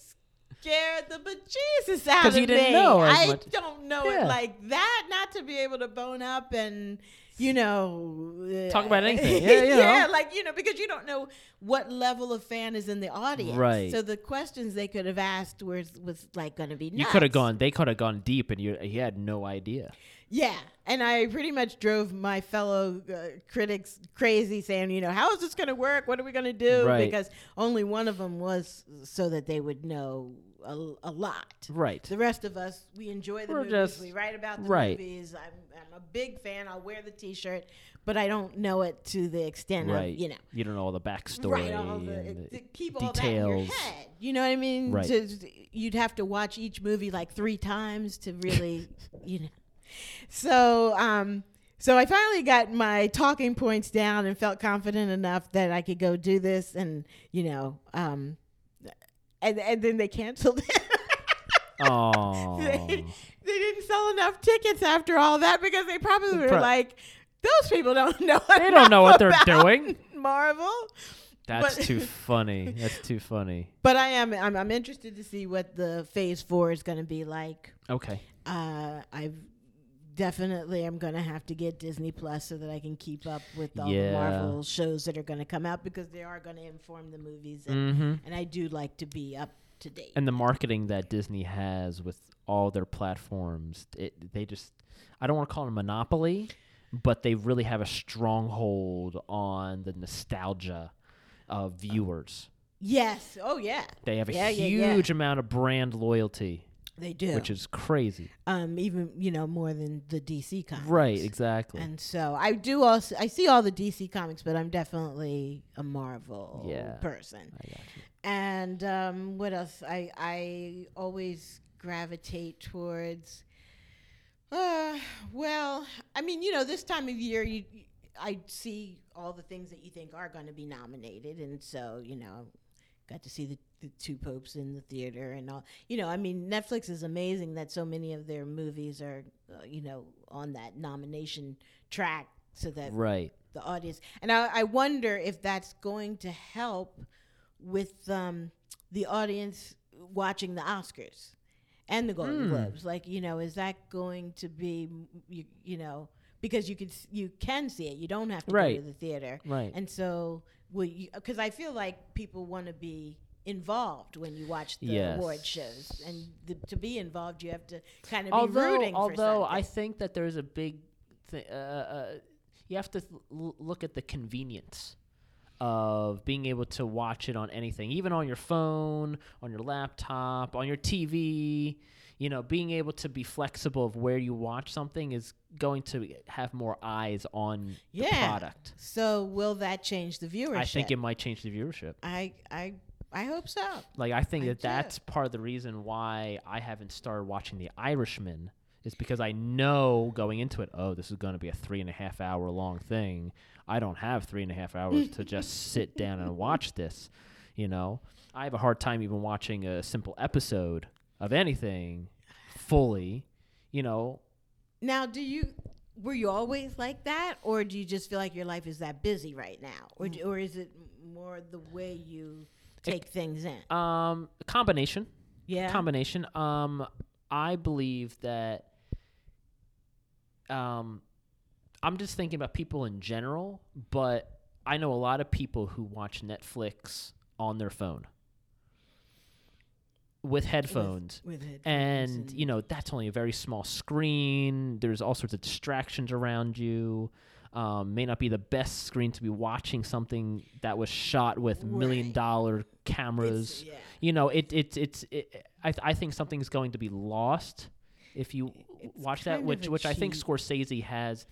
[SPEAKER 2] scared the bejesus out of
[SPEAKER 1] you didn't
[SPEAKER 2] me.
[SPEAKER 1] know
[SPEAKER 2] I
[SPEAKER 1] much.
[SPEAKER 2] don't know
[SPEAKER 1] Yeah.
[SPEAKER 2] it like that. Not to be able to bone up and you know
[SPEAKER 1] Talk about
[SPEAKER 2] uh,
[SPEAKER 1] anything. Yeah,
[SPEAKER 2] yeah,
[SPEAKER 1] know.
[SPEAKER 2] like you know because you don't know what level of fan is in the audience.
[SPEAKER 1] Right.
[SPEAKER 2] So the questions they could have asked was was like going to be.
[SPEAKER 1] you could have gone. They could have gone deep, and you you had no idea.
[SPEAKER 2] Yeah, and I pretty much drove my fellow uh, critics crazy, saying, you know, how is this going to work? What are we going to do?
[SPEAKER 1] Right.
[SPEAKER 2] Because only one of them was so that they would know a, a lot.
[SPEAKER 1] Right.
[SPEAKER 2] The rest of us, we enjoy the
[SPEAKER 1] We're
[SPEAKER 2] movies.
[SPEAKER 1] just-
[SPEAKER 2] we write about the
[SPEAKER 1] right.
[SPEAKER 2] movies. I'm, I'm a big fan. I'll wear the T-shirt, but I don't know it to the extent
[SPEAKER 1] Right.
[SPEAKER 2] of you know.
[SPEAKER 1] You don't know all the backstory.
[SPEAKER 2] Right, all the,
[SPEAKER 1] and the-
[SPEAKER 2] keep all that in your
[SPEAKER 1] details.
[SPEAKER 2] head. You know what I mean?
[SPEAKER 1] Right.
[SPEAKER 2] To- you'd have to watch each movie like three times to really, you know. So, um, so I finally got my talking points down and felt confident enough that I could go do this, and you know, um, and and then they canceled it.
[SPEAKER 1] Oh.
[SPEAKER 2] they, they didn't sell enough tickets after all that because they probably were
[SPEAKER 1] Pro-
[SPEAKER 2] like, those people don't know.
[SPEAKER 1] They don't know what they're doing."
[SPEAKER 2] Marvel.
[SPEAKER 1] That's
[SPEAKER 2] but-
[SPEAKER 1] too funny. That's too funny.
[SPEAKER 2] But I am I'm, I'm interested to see what the phase four is going to be like.
[SPEAKER 1] Okay.
[SPEAKER 2] Uh, I've definitely I'm going to have to get Disney Plus so that I can keep up with all
[SPEAKER 1] Yeah.
[SPEAKER 2] the Marvel shows that are going to come out because they are going to inform the movies, and,
[SPEAKER 1] Mm-hmm.
[SPEAKER 2] and I do like to be up to date.
[SPEAKER 1] And the marketing that Disney has with all their platforms, it, they just, I don't want to call it a monopoly, but they really have a stronghold on the nostalgia of viewers.
[SPEAKER 2] yes, oh yeah,
[SPEAKER 1] They have a
[SPEAKER 2] Yeah, yeah, yeah.
[SPEAKER 1] huge amount of brand loyalty,
[SPEAKER 2] they do.
[SPEAKER 1] which is crazy.
[SPEAKER 2] um, even you know more than the DC comics.
[SPEAKER 1] Right, exactly.
[SPEAKER 2] And so I do also I see all the DC comics, but I'm definitely a Marvel
[SPEAKER 1] Yeah.
[SPEAKER 2] person.
[SPEAKER 1] I got you.
[SPEAKER 2] And um, what else? I I always gravitate towards. Uh, well, I mean, you know, this time of year, you, I see all the things that you think are going to be nominated, and so you know, got to see the, the two popes in the theater and all. You know, I mean, Netflix is amazing that so many of their movies are, uh, you know, on that nomination track, so that
[SPEAKER 1] Right.
[SPEAKER 2] the audience. And I, I wonder if that's going to help with um, the audience watching the Oscars and the Golden
[SPEAKER 1] Hmm.
[SPEAKER 2] Globes. Like, you know, is that going to be, you, you know, because you could you can see it. You don't have to go to the theater.
[SPEAKER 1] Right.
[SPEAKER 2] And so, will you? Because I feel like people want to be involved when you watch the
[SPEAKER 1] Yes.
[SPEAKER 2] award shows, and the, to be involved, you have to kind of
[SPEAKER 1] although,
[SPEAKER 2] be rooting. for
[SPEAKER 1] although I think that there's a big thing. Uh, uh, you have to th- look at the convenience of being able to watch it on anything, even on your phone, on your laptop, on your TV. You know, being able to be flexible of where you watch something is going to have more eyes on the
[SPEAKER 2] Yeah.
[SPEAKER 1] product.
[SPEAKER 2] So, will that change the viewership?
[SPEAKER 1] I think it might change the viewership.
[SPEAKER 2] I I I hope so.
[SPEAKER 1] Like I think
[SPEAKER 2] I
[SPEAKER 1] that
[SPEAKER 2] do.
[SPEAKER 1] that's part of the reason why I haven't started watching The Irishman is because I know going into it, oh, this is going to be a three and a half hour long thing. I don't have three and a half hours to just sit down and watch this. You know, I have a hard time even watching a simple episode of anything fully. You know,
[SPEAKER 2] Now, do you were you always like that, or do you just feel like your life is that busy right now, or do, or is it more the way you take things in?
[SPEAKER 1] um, combination.
[SPEAKER 2] Yeah.
[SPEAKER 1] combination. Um, I believe that. Um, I'm just thinking about people in general, but I know a lot of people who watch Netflix on their phone with headphones.
[SPEAKER 2] with headphones
[SPEAKER 1] and you know that's only a very small screen there's all sorts of distractions around you um, may not be the best screen to be watching something that was shot with million dollar cameras
[SPEAKER 2] yeah.
[SPEAKER 1] you know it, it it's it, I, I think something's going to be lost if you
[SPEAKER 2] It's
[SPEAKER 1] watch that which which i think scorsese has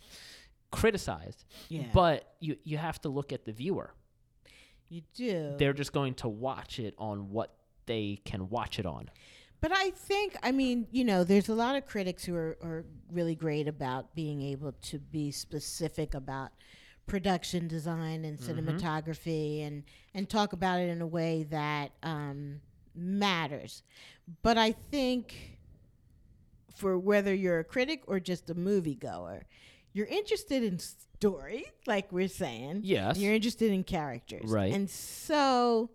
[SPEAKER 1] criticized
[SPEAKER 2] Yeah.
[SPEAKER 1] but you you have to look at the viewer
[SPEAKER 2] you do.
[SPEAKER 1] they're just going to watch it on what they can watch it on
[SPEAKER 2] But I think, I mean, you know, there's a lot of critics who are, are really great about being able to be specific about production design and cinematography and, and talk about it in a way that um, matters. But I think for whether you're a critic or just a moviegoer, you're interested in story, like we're saying.
[SPEAKER 1] Yes.
[SPEAKER 2] You're interested in characters.
[SPEAKER 1] Right.
[SPEAKER 2] And so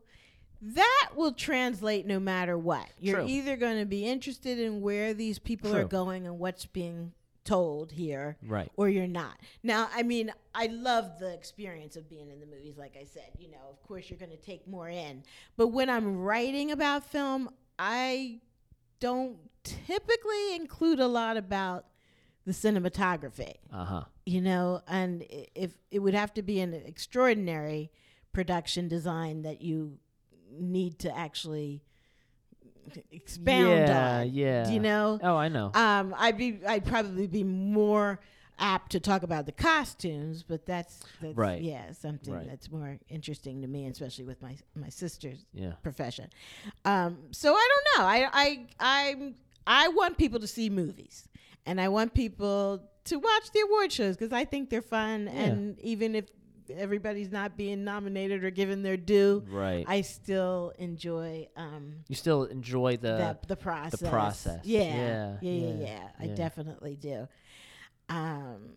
[SPEAKER 2] that will translate no matter what. You're
[SPEAKER 1] True.
[SPEAKER 2] either going to be interested in where these people are going and what's being told here
[SPEAKER 1] right
[SPEAKER 2] or you're not. Now, I mean, I love the experience of being in the movies like I said. You know, of course you're going to take more in. But when I'm writing about film, I don't typically include a lot about the cinematography
[SPEAKER 1] uh-huh
[SPEAKER 2] you know and if it would have to be an extraordinary production design that you need to actually expound
[SPEAKER 1] Yeah,
[SPEAKER 2] on
[SPEAKER 1] yeah.
[SPEAKER 2] you know
[SPEAKER 1] Oh, I know.
[SPEAKER 2] um i'd be i'd probably be more apt to talk about the costumes but that's, that's
[SPEAKER 1] Right.
[SPEAKER 2] yeah something
[SPEAKER 1] Right.
[SPEAKER 2] that's more interesting to me especially with my my sister's
[SPEAKER 1] yeah.
[SPEAKER 2] profession. Um, so I don't know. I I I I want people to see movies, and I want people to watch the award shows because I think they're fun. And even if everybody's not being nominated or given their due,
[SPEAKER 1] Right.
[SPEAKER 2] I still enjoy um,
[SPEAKER 1] you still enjoy the
[SPEAKER 2] that the process.
[SPEAKER 1] The process.
[SPEAKER 2] Yeah,
[SPEAKER 1] Yeah,
[SPEAKER 2] yeah, yeah,
[SPEAKER 1] yeah,
[SPEAKER 2] yeah. I definitely do. Um,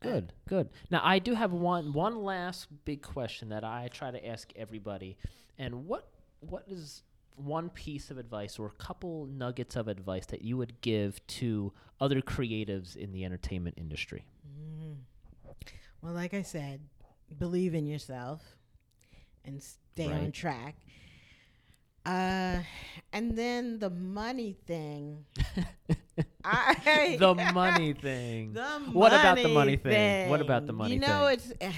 [SPEAKER 1] good, good. Now I do have one one last big question that I try to ask everybody. And what what is one piece of advice or a couple nuggets of advice that you would give to other creatives in the entertainment industry?
[SPEAKER 2] Well, like I said, believe in yourself and stay on track. Uh, and then the money thing. I,
[SPEAKER 1] the money thing.
[SPEAKER 2] The
[SPEAKER 1] what about the money thing? What about the money thing?
[SPEAKER 2] You know,
[SPEAKER 1] thing?
[SPEAKER 2] it's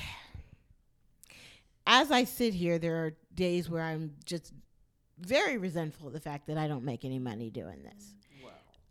[SPEAKER 2] as I sit here, there are days where I'm just very resentful of the fact that I don't make any money doing this.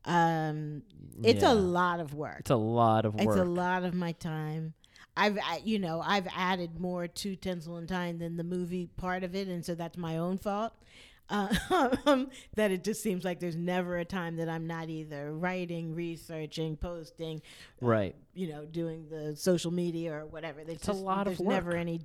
[SPEAKER 2] Um, it's
[SPEAKER 1] Yeah.
[SPEAKER 2] a lot of work.
[SPEAKER 1] It's a lot of work.
[SPEAKER 2] It's a lot of my time. I've, you know, I've added more to Tinsel and Tine than the movie part of it, and so that's my own fault. Um, that it just seems like there's never a time that I'm not either writing, researching, posting,
[SPEAKER 1] right.
[SPEAKER 2] you know, doing the social media or whatever. There's
[SPEAKER 1] It's a lot of
[SPEAKER 2] There's never
[SPEAKER 1] work.
[SPEAKER 2] any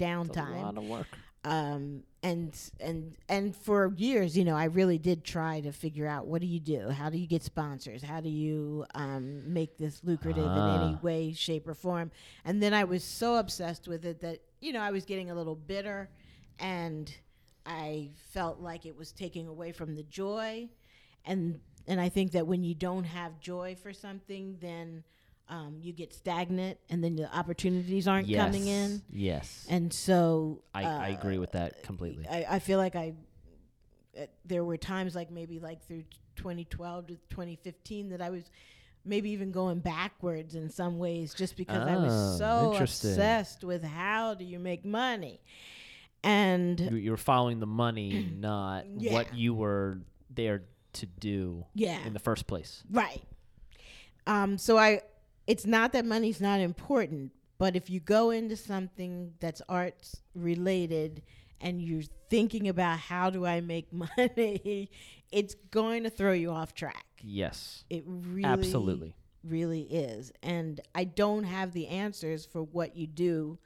[SPEAKER 1] It's a lot of work.
[SPEAKER 2] Um, and and and for years, you know, I really did try to figure out what do you do? How do you get sponsors? How do you um, make this lucrative in any
[SPEAKER 1] Ah.
[SPEAKER 2] way, shape, or form? And then I was so obsessed with it that you know I was getting a little bitter, and I felt like it was taking away from the joy, and and I think that when you don't have joy for something, then um, you get stagnant, and then the opportunities aren't
[SPEAKER 1] yes.
[SPEAKER 2] coming in.
[SPEAKER 1] Yes.
[SPEAKER 2] And so
[SPEAKER 1] I, I
[SPEAKER 2] uh,
[SPEAKER 1] agree with that completely.
[SPEAKER 2] I, I feel like I uh, there were times like maybe like through 2012 to 2015 that I was maybe even going backwards in some ways just because I
[SPEAKER 1] Oh,
[SPEAKER 2] was so obsessed with how do you make money. And
[SPEAKER 1] you, you were following the money, not
[SPEAKER 2] Yeah.
[SPEAKER 1] what you were there to do
[SPEAKER 2] yeah,
[SPEAKER 1] in the first place.
[SPEAKER 2] right. Um so I it's not that money's not important, but if you go into something that's arts related and you're thinking about how do I make money, it's going to throw you off track.
[SPEAKER 1] Yes.
[SPEAKER 2] It really
[SPEAKER 1] Absolutely.
[SPEAKER 2] really is. And I don't have the answers for what you do.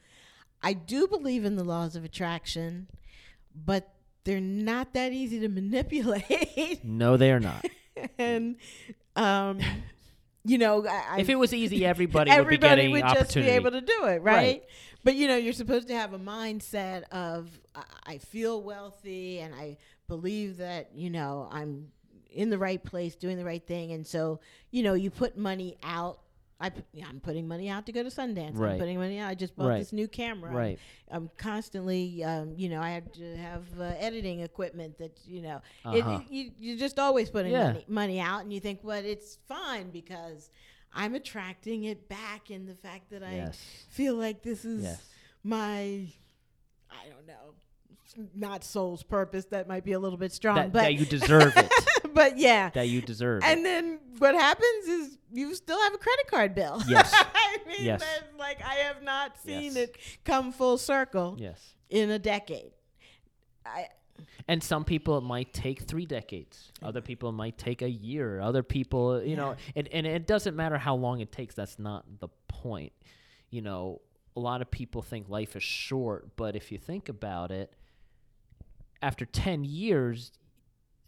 [SPEAKER 2] I do believe in the laws of attraction, but they're not that easy to manipulate.
[SPEAKER 1] No, they are not.
[SPEAKER 2] and um you know, I,
[SPEAKER 1] if it was easy, everybody,
[SPEAKER 2] everybody
[SPEAKER 1] would be getting
[SPEAKER 2] would just be able to do it, right?
[SPEAKER 1] Right.
[SPEAKER 2] But you know, you're supposed to have a mindset of I- I feel wealthy and I believe that you know I'm in the right place, doing the right thing, and so you know you put money out. I yeah, I'm putting money out to go to Sundance.
[SPEAKER 1] Right.
[SPEAKER 2] I'm putting money out. I just bought
[SPEAKER 1] Right.
[SPEAKER 2] this new camera. I'm-
[SPEAKER 1] right.
[SPEAKER 2] I'm, constantly, um, you know, I have to have uh, editing equipment that you know.
[SPEAKER 1] Uh-huh.
[SPEAKER 2] It, you, you're just always putting
[SPEAKER 1] Yeah.
[SPEAKER 2] money, money out, and you think, well, it's fine because I'm attracting it back in the fact that I
[SPEAKER 1] Yes.
[SPEAKER 2] feel like this is
[SPEAKER 1] Yes.
[SPEAKER 2] my, I don't know, not soul's purpose. That might be a little bit strong,
[SPEAKER 1] That,
[SPEAKER 2] but
[SPEAKER 1] that you deserve it.
[SPEAKER 2] but yeah.
[SPEAKER 1] that you deserve.
[SPEAKER 2] And then what happens is you still have a credit card bill.
[SPEAKER 1] Yes.
[SPEAKER 2] I mean,
[SPEAKER 1] Yes.
[SPEAKER 2] like I have not seen
[SPEAKER 1] Yes.
[SPEAKER 2] it come full circle
[SPEAKER 1] Yes.
[SPEAKER 2] in a decade. I
[SPEAKER 1] And some people it might take three decades. Other people it might take a year. Other people, you know, and, and it doesn't matter how long it takes. That's not the point. You know, a lot of people think life is short, but if you think about it, after 10 years,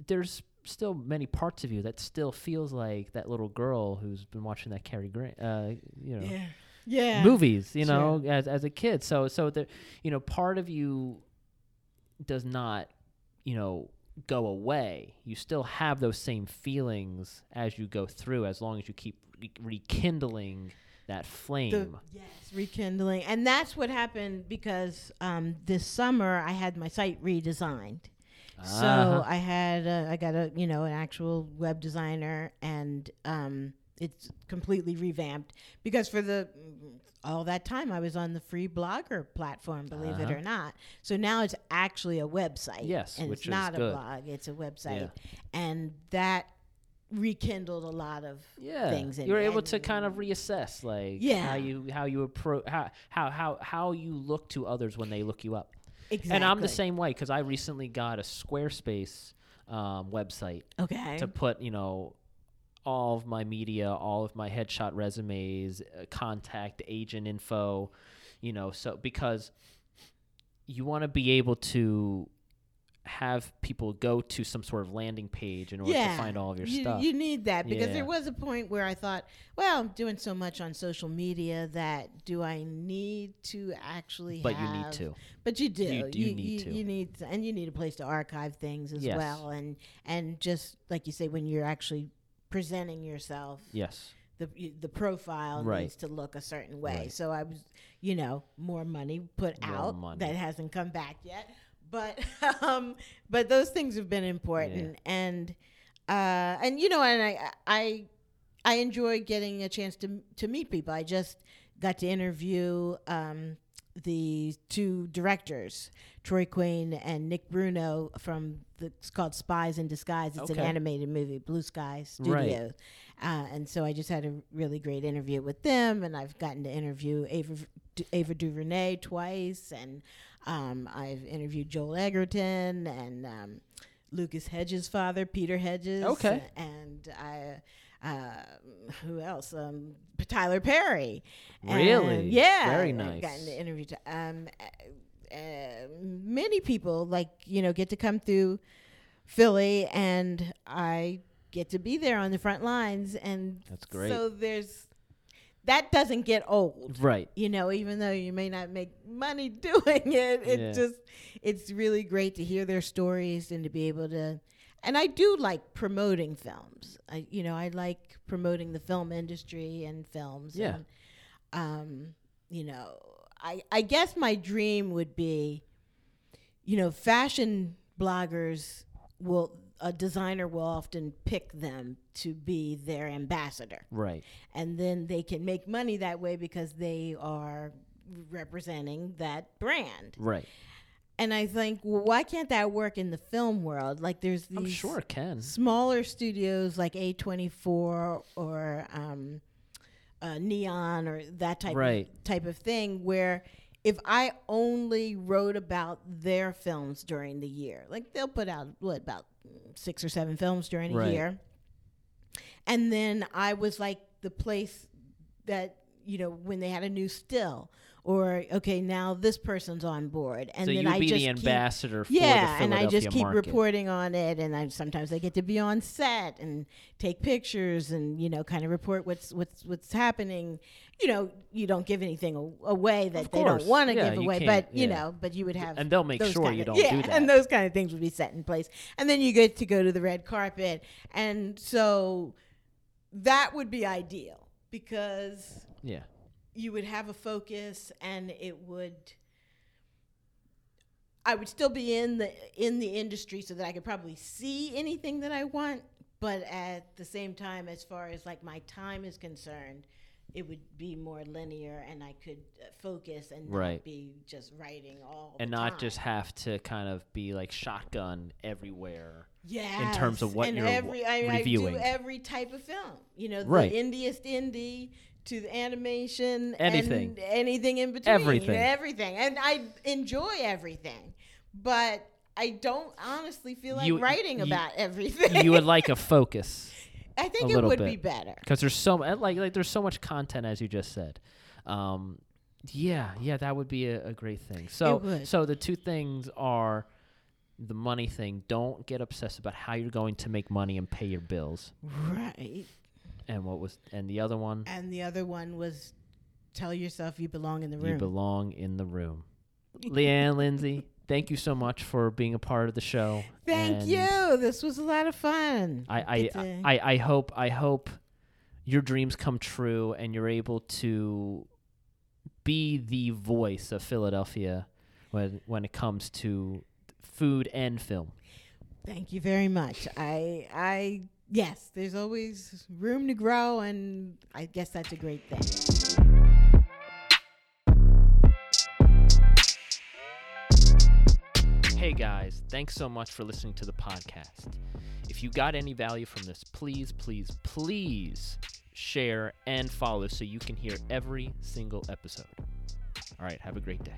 [SPEAKER 1] there's still many parts of you that still feels like that little girl who's been watching that Cary Grant, uh, you know,
[SPEAKER 2] yeah. Yeah.
[SPEAKER 1] movies, you know, as as a kid. So so the you know, part of you does not, you know, go away. You still have those same feelings as you go through as long as you keep re- rekindling that flame.
[SPEAKER 2] The, yes, rekindling. And that's what happened because um, this summer I had my site redesigned. So
[SPEAKER 1] Uh-huh.
[SPEAKER 2] I had a, I got a you know an actual web designer and um, it's completely revamped because for the all that time I was on the free blogger platform, believe it
[SPEAKER 1] Uh-huh.
[SPEAKER 2] or not. So now it's actually a website.
[SPEAKER 1] Yes,
[SPEAKER 2] and
[SPEAKER 1] which
[SPEAKER 2] it's
[SPEAKER 1] is
[SPEAKER 2] not a blog; it's a website, and that rekindled a lot of
[SPEAKER 1] yeah,
[SPEAKER 2] things
[SPEAKER 1] you're able to kind of reassess, like
[SPEAKER 2] Yeah.
[SPEAKER 1] how you how you approach how how how how you look to others when they look you up.
[SPEAKER 2] Exactly.
[SPEAKER 1] And I'm the same way because I recently got a Squarespace um, website
[SPEAKER 2] Okay.
[SPEAKER 1] to put, you know, all of my media, all of my headshot resumes, uh, contact agent info, you know, so because you want to be able to have people go to some sort of landing page in order to find all of your
[SPEAKER 2] you,
[SPEAKER 1] stuff.
[SPEAKER 2] You need that because
[SPEAKER 1] Yeah.
[SPEAKER 2] there was a point where I thought, well, I'm doing so much on social media that do I need to actually
[SPEAKER 1] but you need to.
[SPEAKER 2] But you do.
[SPEAKER 1] You do need to.
[SPEAKER 2] You need and you need a place to archive things as
[SPEAKER 1] Yes.
[SPEAKER 2] well and and just like you say when you're actually presenting yourself
[SPEAKER 1] Yes.
[SPEAKER 2] the the profile
[SPEAKER 1] Right.
[SPEAKER 2] needs to look a certain way.
[SPEAKER 1] Right.
[SPEAKER 2] So I was, you know, more money put
[SPEAKER 1] More
[SPEAKER 2] out
[SPEAKER 1] money.
[SPEAKER 2] that hasn't come back yet. But um, but those things have been important, and uh, and you know, and I I I enjoy getting a chance to to meet people. I just got to interview um, the two directors, Troy Quane and Nick Bruno from the it's called Spies in Disguise. It's
[SPEAKER 1] Okay.
[SPEAKER 2] an animated movie, Blue Sky
[SPEAKER 1] Right.
[SPEAKER 2] Studios. Uh, and so I just had a really great interview with them, and I've gotten to interview Ava, Ava DuVernay twice, and um, I've interviewed Joel Edgerton and um, Lucas Hedges' father, Peter Hedges.
[SPEAKER 1] Okay.
[SPEAKER 2] And I, uh, who else? Um, Tyler Perry. And
[SPEAKER 1] Really?
[SPEAKER 2] yeah.
[SPEAKER 1] Very
[SPEAKER 2] I've
[SPEAKER 1] nice.
[SPEAKER 2] gotten to interview t- um, uh, many people, like, you know, get to come through Philly, and I get to be there on the front lines. And
[SPEAKER 1] That's great.
[SPEAKER 2] So there's that doesn't get old
[SPEAKER 1] Right.
[SPEAKER 2] you know even though you may not make money doing it it
[SPEAKER 1] Yeah.
[SPEAKER 2] just it's really great to hear their stories and to be able to and i do like promoting films i you know i like promoting the film industry and films
[SPEAKER 1] Yeah.
[SPEAKER 2] and, um you know i i guess my dream would be you know fashion bloggers will a designer will often pick them to be their ambassador
[SPEAKER 1] Right.
[SPEAKER 2] and then they can make money that way because they are representing that brand.
[SPEAKER 1] Right.
[SPEAKER 2] And I think, well, why can't that work in the film world? Like, there's these
[SPEAKER 1] I'm sure it can.
[SPEAKER 2] smaller studios like A24 or um, uh, Neon or that type
[SPEAKER 1] Right.
[SPEAKER 2] of, type of thing where if I only wrote about their films during the year, like they'll put out what about six or seven films during a
[SPEAKER 1] Right.
[SPEAKER 2] year. and then I was like the place that you know when they had a new still or okay now this person's on board and
[SPEAKER 1] so
[SPEAKER 2] then
[SPEAKER 1] you
[SPEAKER 2] I
[SPEAKER 1] be
[SPEAKER 2] just
[SPEAKER 1] the
[SPEAKER 2] keep-
[SPEAKER 1] ambassador for
[SPEAKER 2] yeah and I just keep
[SPEAKER 1] market.
[SPEAKER 2] reporting on it and I sometimes I get to be on set and take pictures and you know kind of report what's what's what's happening you know you don't give anything a- away that they don't want to
[SPEAKER 1] Yeah,
[SPEAKER 2] give away but you
[SPEAKER 1] yeah.
[SPEAKER 2] know but you would have
[SPEAKER 1] And they'll make sure you
[SPEAKER 2] of-
[SPEAKER 1] don't
[SPEAKER 2] yeah,
[SPEAKER 1] do that.
[SPEAKER 2] and those kind of things would be set in place and then you get to go to the red carpet and so that would be ideal because
[SPEAKER 1] Yeah.
[SPEAKER 2] You would have a focus and it would I would still be in the in the industry so that I could probably see anything that I want, but at the same time as far as like my time is concerned, it would be more linear and I could uh, focus and
[SPEAKER 1] Right.
[SPEAKER 2] not be just writing all
[SPEAKER 1] And not
[SPEAKER 2] time.
[SPEAKER 1] just have to kind of be like shotgun everywhere.
[SPEAKER 2] Yeah, in
[SPEAKER 1] terms of what
[SPEAKER 2] and
[SPEAKER 1] you're
[SPEAKER 2] every, I,
[SPEAKER 1] reviewing.
[SPEAKER 2] I do every type of film. You know, the
[SPEAKER 1] Right.
[SPEAKER 2] indiest indie to the animation,
[SPEAKER 1] Anything.
[SPEAKER 2] and anything in between,
[SPEAKER 1] Everything.
[SPEAKER 2] everything, and I enjoy everything, but I don't honestly feel like
[SPEAKER 1] You-
[SPEAKER 2] writing
[SPEAKER 1] you-
[SPEAKER 2] about everything.
[SPEAKER 1] you would like a focus
[SPEAKER 2] I think it would
[SPEAKER 1] bit.
[SPEAKER 2] be better.
[SPEAKER 1] because there's so like like there's so much content as you just said. Um, yeah, yeah, that would be a, a great thing. So so the two things are the money thing. Don't get obsessed about how you're going to make money and pay your bills.
[SPEAKER 2] Right.
[SPEAKER 1] And what was and the other one?
[SPEAKER 2] And the other one was tell yourself you belong in the room.
[SPEAKER 1] You belong in the room. LeAnne Lindsay, thank you so much for being a part of the show.
[SPEAKER 2] Thank
[SPEAKER 1] And
[SPEAKER 2] you. This was a lot of fun.
[SPEAKER 1] I I, I I hope I hope your dreams come true and you're able to be the voice of Philadelphia when when it comes to food and film.
[SPEAKER 2] Thank you very much. I I yes, there's always room to grow and I guess that's a great thing.
[SPEAKER 1] Hey guys, thanks so much for listening to the podcast. If you got any value from this, please, please, please share and follow so you can hear every single episode. All right, have a great day.